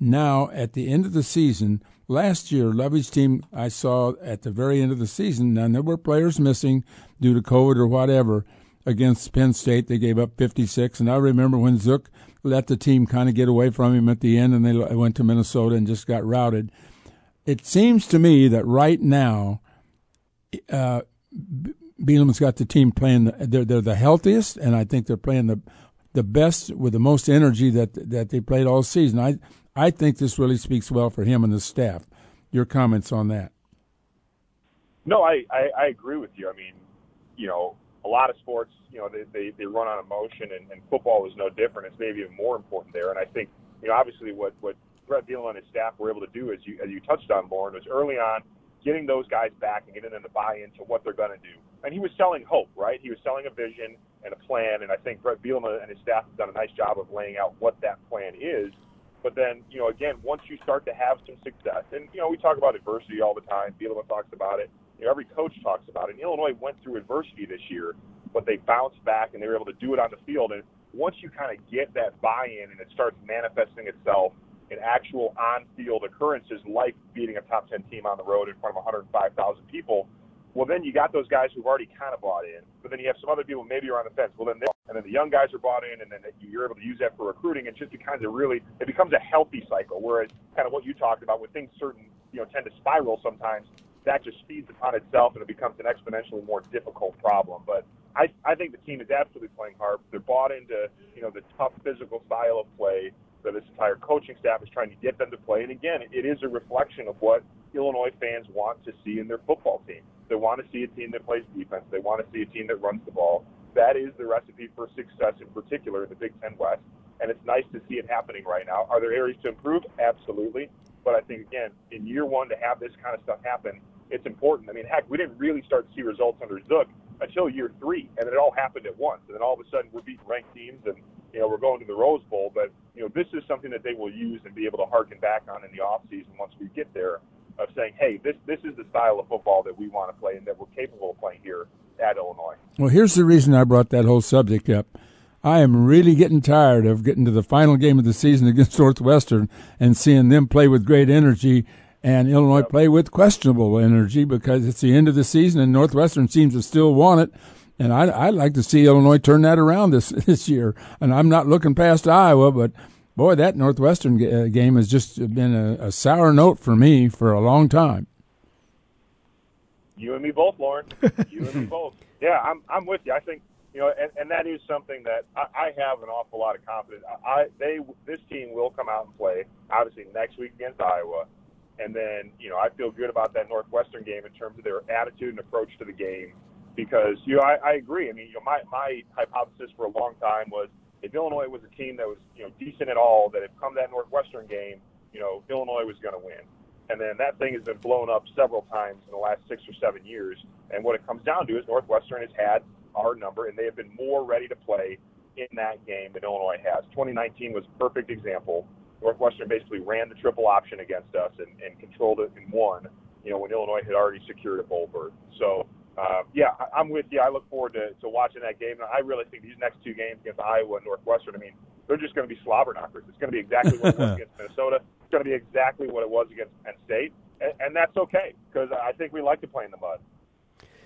Now, at the end of the season, last year, Lovie's team, I saw at the very end of the season, and there were players missing due to COVID or whatever. Against Penn State, they gave up 56, and I remember when Zook let the team kind of get away from him at the end, and they went to Minnesota and just got routed. It seems to me that right now, uh, Bielema's got the team playing. The, they're they're the healthiest, and I think they're playing the the best with the most energy that that they played all season. I I think this really speaks well for him and the staff. Your comments on that? No, I, I, I agree with you. I mean, you know, a lot of sports, you know, they, they, they run on emotion, and, and football is no different. It's maybe even more important there. And I think, you know, obviously what, what Bret Bielema and his staff were able to do, as you, as you touched on, Loren, was early on getting those guys back and getting them to buy into what they're going to do. And he was selling hope, right? He was selling a vision and a plan. And I think Bret Bielema and his staff have done a nice job of laying out what that plan is. But then, you know, again, once you start to have some success, and, you know, we talk about adversity all the time. Bielema talks about it. You know, every coach talks about it. And Illinois went through adversity this year, but they bounced back and they were able to do it on the field. And once you kind of get that buy-in and it starts manifesting itself in actual on-field occurrences, like beating a top 10 team on the road in front of 105,000 people, well, then you got those guys who've already kind of bought in. But then you have some other people maybe are on the fence. Well, then and then the young guys are bought in, and then you're able to use that for recruiting. And just kind of really, it becomes a healthy cycle. Whereas kind of what you talked about, when things certain you know tend to spiral sometimes, that just feeds upon itself, and it becomes an exponentially more difficult problem. But I, I think the team is absolutely playing hard. They're bought into you know the tough physical style of play that this entire coaching staff is trying to get them to play. And again, it is a reflection of what Illinois fans want to see in their football team. They want to see a team that plays defense. They want to see a team that runs the ball. That is the recipe for success, in particular in the Big Ten West. And it's nice to see it happening right now. Are there areas to improve? Absolutely. But I think, again, in year one, to have this kind of stuff happen, it's important. I mean, heck, we didn't really start to see results under Zook until year three, and it all happened at once. And then all of a sudden, we're beating ranked teams, and you know we're going to the Rose Bowl. But you know, this is something that they will use and be able to harken back on in the off season once we get there of saying, hey, this this is the style of football that we want to play and that we're capable of playing here at Illinois. Well, here's the reason I brought that whole subject up. I am really getting tired of getting to the final game of the season against Northwestern and seeing them play with great energy and Illinois yep. play with questionable energy because it's the end of the season and Northwestern seems to still want it. And I, would like to see Illinois turn that around this this year. And I'm not looking past Iowa, but boy, that Northwestern uh, game has just been a, a sour note for me for a long time. You and me both, Loren. You and me both. Yeah, I'm I'm with you. I think you know, and, and that is something that I, I have an awful lot of confidence. I they this team will come out and play obviously next week against Iowa, and then you know I feel good about that Northwestern game in terms of their attitude and approach to the game because you know I, I agree. I mean, you know, my my hypothesis for a long time was if Illinois was a team that was you know decent at all, that had come that Northwestern game, you know Illinois was going to win. And then that thing has been blown up several times in the last six or seven years. And what it comes down to is Northwestern has had our number, and they have been more ready to play in that game than Illinois has. 2019 was a perfect example. Northwestern basically ran the triple option against us and, and controlled it and won. You know when Illinois had already secured a bowl berth. So uh, yeah, I, I'm with you. I look forward to, to watching that game. And I really think these next two games against Iowa and Northwestern, I mean, they're just going to be slobber knockers. It's going to be exactly what it was against Minnesota. It's going to be exactly what it was against Penn State. And, and that's okay because I think we like to play in the mud.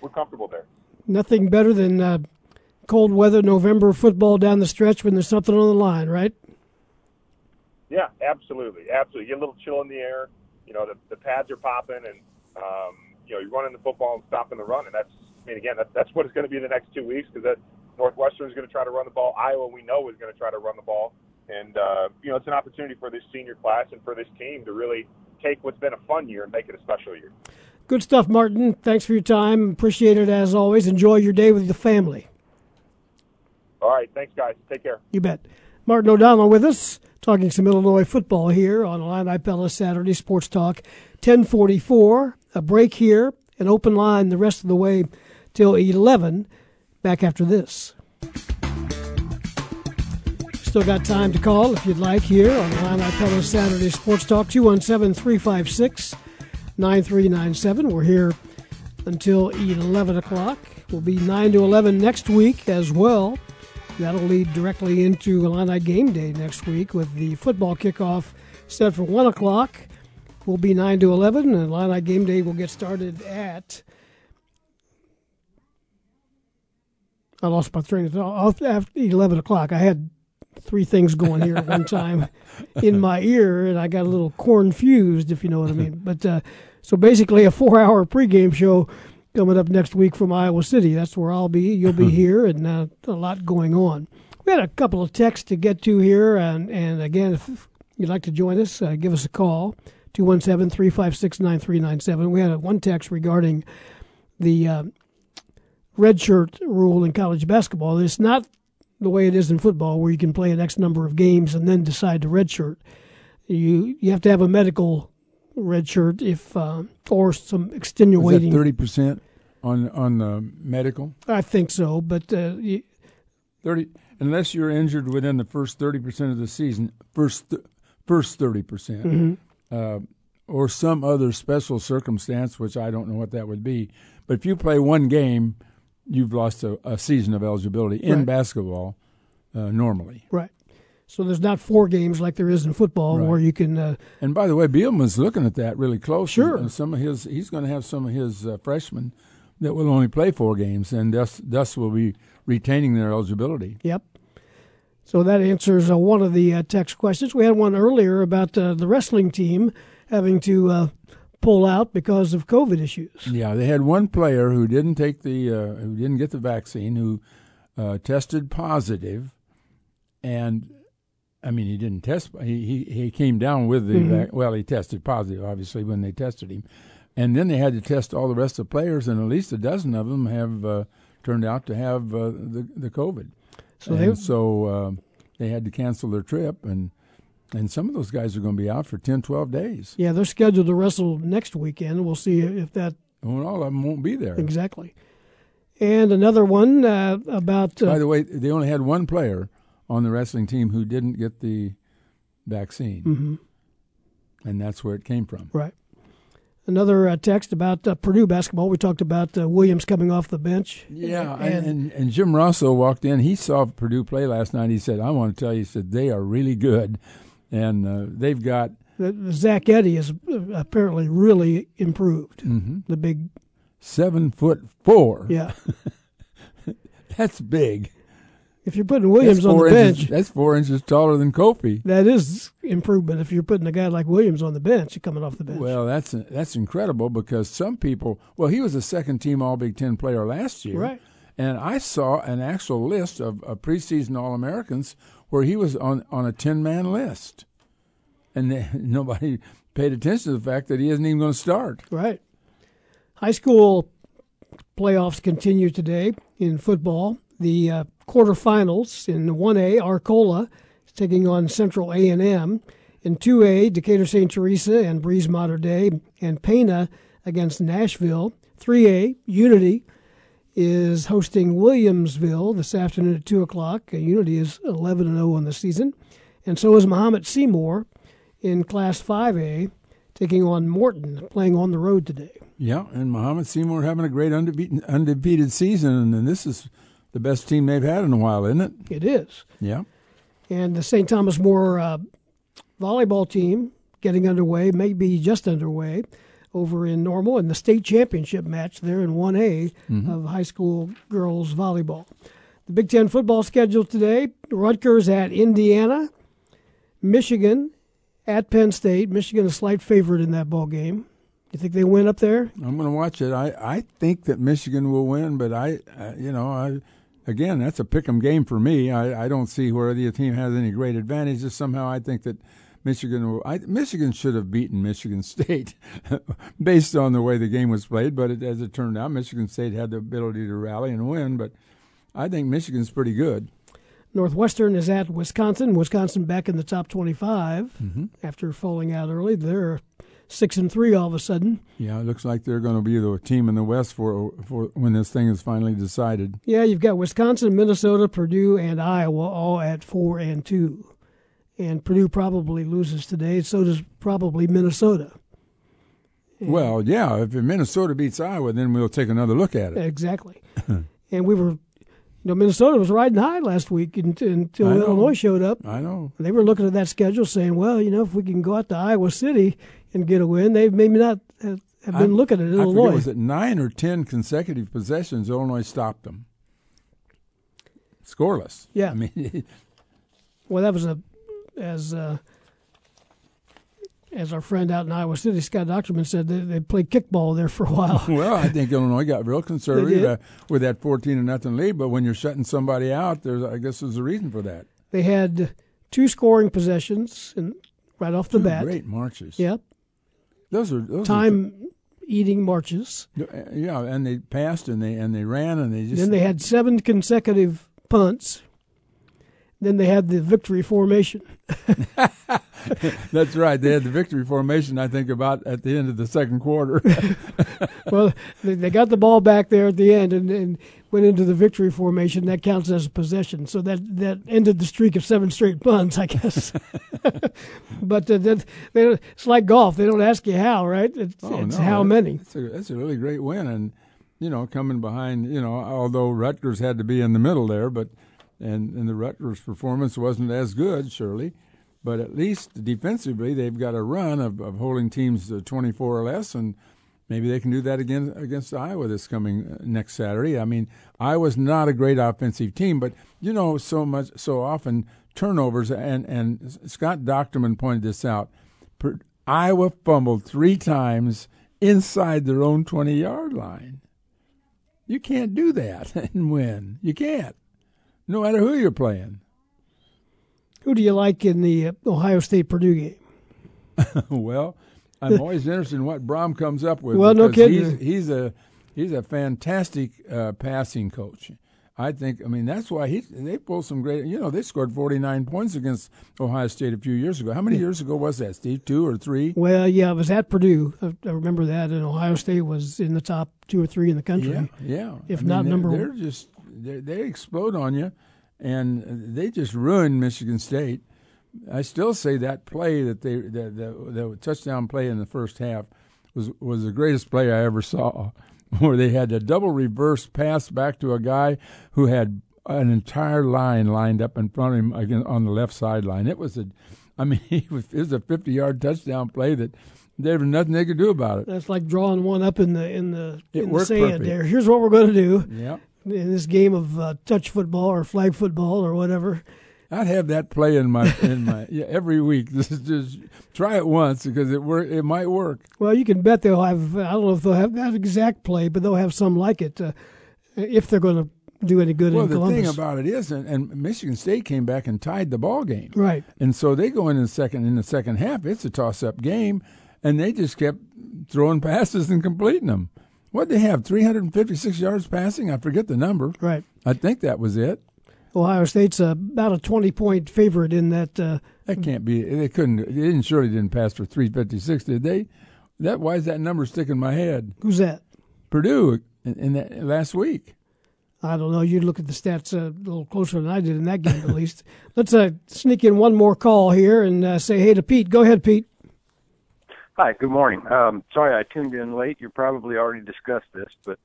We're comfortable there. Nothing better than uh, cold weather November football down the stretch when there's something on the line, right? Yeah, absolutely. Absolutely. Get a little chill in the air. You know, the, the pads are popping and, um, you know, you're running the football and stopping the run, and that's, I mean, again, that's that's what it's going to be the next two weeks because that Northwestern is going to try to run the ball. Iowa, we know, is going to try to run the ball, and uh, you know, it's an opportunity for this senior class and for this team to really take what's been a fun year and make it a special year. Good stuff, Martin. Thanks for your time. Appreciate it as always. Enjoy your day with the family. All right. Thanks, guys. Take care. You bet. Martin O'Donnell with us, talking some Illinois football here on Illini Pella Saturday Sports Talk. 1044, a break here, an open line the rest of the way till 11. Back after this. Still got time to call if you'd like here on Illini Pella Saturday Sports Talk 217 356 9397. We're here until 11 o'clock. We'll be 9 to 11 next week as well. That'll lead directly into Illini game day next week with the football kickoff set for 1 o'clock. We'll be 9 to 11, and Illini game day will get started at. I lost my train of thought. After 11 o'clock. I had three things going here at one time in my ear, and I got a little confused, if you know what I mean. But uh, so basically, a four-hour pregame show coming up next week from Iowa City. That's where I'll be. You'll be here, and uh, a lot going on. We had a couple of texts to get to here, and and again, if you'd like to join us, uh, give us a call 217-356-9397. We had a, one text regarding the uh, red shirt rule in college basketball. It's not the way it is in football, where you can play an X number of games and then decide to redshirt. You you have to have a medical redshirt if uh, or some extenuating. thirty percent on on the medical? I think so, but uh, you, thirty unless you're injured within the first thirty percent of the season, first th- first thirty percent, mm-hmm. uh, or some other special circumstance, which I don't know what that would be. But if you play one game you've lost a, a season of eligibility in right. basketball uh, normally. Right. So there's not four games like there is in football right. where you can. Uh, and by the way, Bielema's looking at that really close. Sure. And some of his, he's going to have some of his uh, freshmen that will only play four games, and thus, thus will be retaining their eligibility. Yep. So that answers uh, one of the uh, text questions. We had one earlier about uh, the wrestling team having to uh, pull out because of COVID issues. Yeah, they had one player who didn't take the uh, who didn't get the vaccine who uh, tested positive, and I mean he didn't test. He he, he came down with the mm-hmm. well he tested positive obviously when they tested him, and then they had to test all the rest of the players, and at least a dozen of them have uh, turned out to have uh, the the COVID. So and they so uh, they had to cancel their trip and and some of those guys are going to be out for 10, 12 days. Yeah, they're scheduled to wrestle next weekend. We'll see if that. Well, all of them won't be there. Exactly. And another one uh, about. Uh, By the way, they only had one player on the wrestling team who didn't get the vaccine. Mm-hmm. And that's where it came from. Right. Another uh, text about uh, Purdue basketball. We talked about uh, Williams coming off the bench. Yeah, and, and, and Jim Rosso walked in. He saw Purdue play last night. He said, "I want to tell you," he said, "they are really good." and uh, they've got Zach Edey is apparently really improved. Mm-hmm. The big seven foot four. Yeah, that's big. If you're putting Williams on the inches, bench, that's four inches taller than Kofi. That is improvement. If you're putting a guy like Williams on the bench, you're coming off the bench. Well, that's that's incredible because some people. Well, he was a second team All Big Ten player last year, right? And I saw an actual list of, of preseason All Americans where he was on, on a 10 man list. And they, nobody paid attention to the fact that he isn't even going to start. Right. High school playoffs continue today in football. The uh, quarterfinals in 1A, Arcola taking on Central A&M. In 2A, Decatur St. Teresa and Breese Mater Dei, and Pana against Nashville. 3A, Unity is hosting Williamsville this afternoon at 2 o'clock. Uh, Unity is 11 0 on the season. And so is Mahomet Seymour in Class 5A, taking on Morton, playing on the road today. Yeah, and Mahomet Seymour having a great undefeated, undefeated season, and this is the best team they've had in a while, isn't it? It is. Yeah. And the St. Thomas More uh, volleyball team getting underway, maybe just underway over in Normal in the state championship match there in 1A mm-hmm. of high school girls volleyball. The Big Ten football schedule today Rutgers at Indiana, Michigan at Penn State. Michigan a slight favorite in that ball game. You think they win up there? I'm going to watch it. I, I think that Michigan will win, but I, uh, you know, I again that's a pick 'em game for me. I, I don't see where the team has any great advantages. Somehow I think that Michigan. I, Michigan should have beaten Michigan State based on the way the game was played, but it, as it turned out, Michigan State had the ability to rally and win. But I think Michigan's pretty good. Northwestern is at Wisconsin. Wisconsin back in the top 25 Mhm. after falling out early. They're six and three all of a sudden. Yeah, it looks like they're going to be the team in the West for for when this thing is finally decided. Yeah, you've got Wisconsin, Minnesota, Purdue, and Iowa all at four and two. And Purdue probably loses today. So does probably Minnesota. Well, yeah, if Minnesota beats Iowa, then we'll take another look at it. Exactly. and we were, you know, Minnesota was riding high last week until, until Illinois showed up. I know. They were looking at that schedule, saying, "Well, you know, if we can go out to Iowa City and get a win, they maybe not have, been I'm- looking at I Illinois." forget, was it nine or ten consecutive possessions? Illinois stopped them, scoreless. Yeah. I mean, Well, that was a as uh, as our friend out in Iowa City, Scott Dochterman said, they, they played kickball there for a while. well, I think Illinois got real conservative uh, with that fourteen and nothing lead. But when you're shutting somebody out, there's I guess there's a reason for that. They had two scoring possessions and right off the Two bat. great marches. Yep. Those are those Time eating marches. Yeah, and they passed and they and they ran and they just then they had seven consecutive punts. Then they had the victory formation. That's right. They had the victory formation. I think about at the end of the second quarter. well, they, got the ball back there at the end and, and went into the victory formation. That counts as a possession. So that, that ended the streak of seven straight punts, I guess. but uh, that, they, it's like golf. They don't ask you how, right? It's, Oh, it's no, how that- many. That's a, that's a really great win, and you know, coming behind, you know, although Rutgers had to be in the middle there, but and and the Rutgers performance wasn't as good, surely, but at least defensively they've got a run of, of holding teams to 24 or less, and maybe they can do that again against Iowa this coming uh, next Saturday. I mean, Iowa's not a great offensive team, but you know, so much so often turnovers, and and Scott Dochterman pointed this out. Per, Iowa fumbled three times inside their own 20 yard line. You can't do that and win. You can't, no matter who you're playing. Who do you like in the uh, Ohio State Purdue game? well, I'm always interested in what Brohm comes up with. Well, no kidding. He's, he's a he's a fantastic uh, passing coach. I think. I mean, that's why he they pulled some great. You know, they scored 49 points against Ohio State a few years ago. How many years ago was that, Steve? Two or three? Well, yeah, it was at Purdue. I, I remember that, and Ohio State was in the top two or three in the country. Yeah, yeah. If I mean, not they're- number they're just they they explode on you, and they just ruined Michigan State. I still say that play that they the, the, the touchdown play in the first half was was the greatest play I ever saw, where they had a double reverse pass back to a guy who had an entire line lined up in front of him again on the left sideline. It was a, I mean, it was, it was a fifty yard touchdown play that there was nothing they could do about it. That's like drawing one up in the in the It in the sand. perfect. There, here's what we're going to do. Yep. In this game of uh, touch football or flag football or whatever. I'd have that play in my in my yeah, every week. Just, just try it once because it work. It might work. Well, you can bet they'll have. I don't know if they'll have that exact play, but they'll have some like it uh, if they're going to do any good well, in the Columbus. thing about it is, and, and Michigan State came back and tied the ball game. Right. And so they go in the second in the second half. It's a toss up game, and they just kept throwing passes and completing them. What they have? Three hundred and fifty six yards passing. I forget the number. Right. I think that was it. Ohio State's uh, about a twenty point favorite in that. Uh, That can't be. They couldn't. They didn't surely didn't pass for three fifty six, did they? That why is that number sticking in my head? who's that? Purdue in, in that last week. I don't know. You look at the stats uh, a little closer than I did in that game, at least. Let's uh, sneak in one more call here and uh, say hey to Pete. Go ahead, Pete. Hi, good morning. Um, sorry I tuned in late. You probably already discussed this, but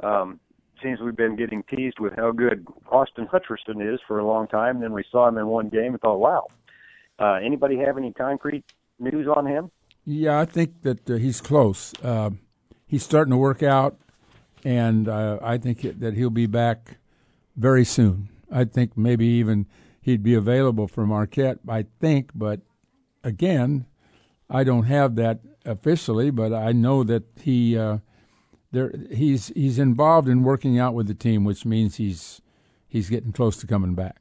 um, seems we've been getting teased with how good Austin Hutcherson is for a long time. Then we saw him in one game and thought, wow. Uh, anybody have any concrete news on him? Yeah, I think that uh, he's close. Uh, he's starting to work out, and uh, I think that he'll be back very soon. I think maybe even he'd be available for Marquette. I think, but again, I don't have that officially, but I know that he uh, there he's he's involved in working out with the team, which means he's he's getting close to coming back.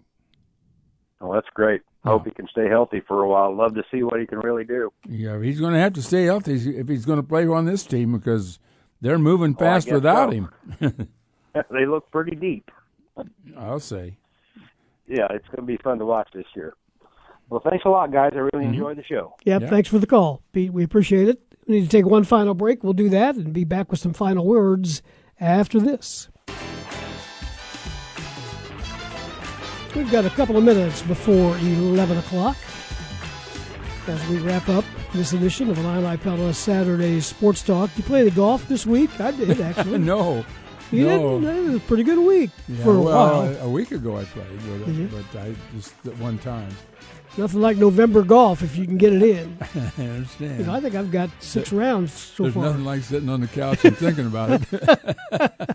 Oh, that's great. I Hope he can stay healthy for a while. Love to see what he can really do. Yeah, he's going to have to stay healthy if he's going to play on this team because they're moving Oh, fast guess without so. him. they look pretty deep. I'll say. Yeah, it's going to be fun to watch this year. Well, thanks a lot, guys. I really Mm-hmm. enjoyed the show. Yep, thanks for the call, Pete. We appreciate it. We need to take one final break. We'll do that and be back with some final words after this. We've got a couple of minutes before 11 o'clock as we wrap up this edition of Illini Pella Saturday Sports Talk. You played the golf this week? I did, actually. no. You no. didn't? It was a pretty good week Yeah, for a well, while. a, a week ago I played, but, Did you? but I just at one time. Nothing like November golf if you can get it in. I understand. You know, I think I've got six rounds so There's far. nothing like sitting on the couch and thinking about it.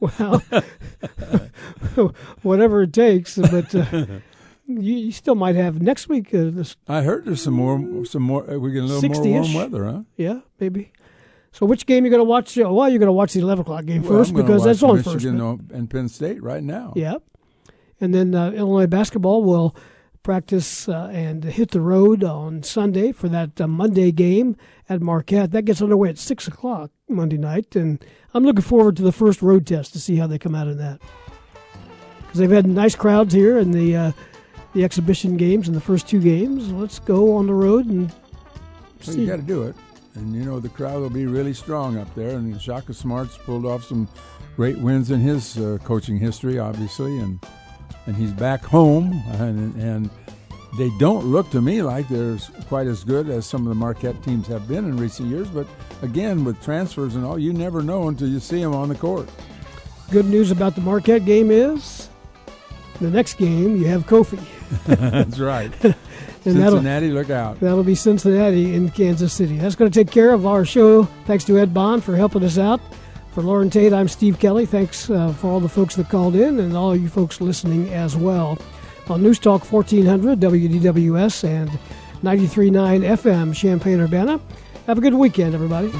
well, whatever it takes. But uh, you, you still might have next week. Uh, this, I heard there's some more, some more. uh, We get a little more 60-ish. warm weather, huh? yeah, maybe. So, which game you going to watch? Uh, Well, you're going to watch the 11 o'clock game Well, first because that's on Michigan first. and Penn State right now. Yeah, and then uh, Illinois basketball will practice uh, and hit the road on Sunday for that uh, Monday game at Marquette. That gets underway at six o'clock Monday night, and I'm looking forward to the first road test to see how they come out in that. Because they've had nice crowds here in the uh, the exhibition games in the first two games. Let's go on the road and So see. you got to do it, and you know the crowd will be really strong up there. And Shaka Smart's pulled off some great wins in his uh, coaching history, obviously, and and he's back home, and and they don't look to me like they're quite as good as some of the Marquette teams have been in recent years. But again, with transfers and all, you never know until you see them on the court. Good news about the Marquette game is the next game you have Kofi. That's right. Cincinnati, look out. That'll be Cincinnati in Kansas City. That's going to take care of our show. Thanks to Ed Bond for helping us out. For Loren Tate, I'm Steve Kelly. Thanks uh, for all the folks that called in and all you folks listening as well. On News Talk 1400, WDWS, and 93.9 FM, Champaign Urbana. Have a good weekend, everybody.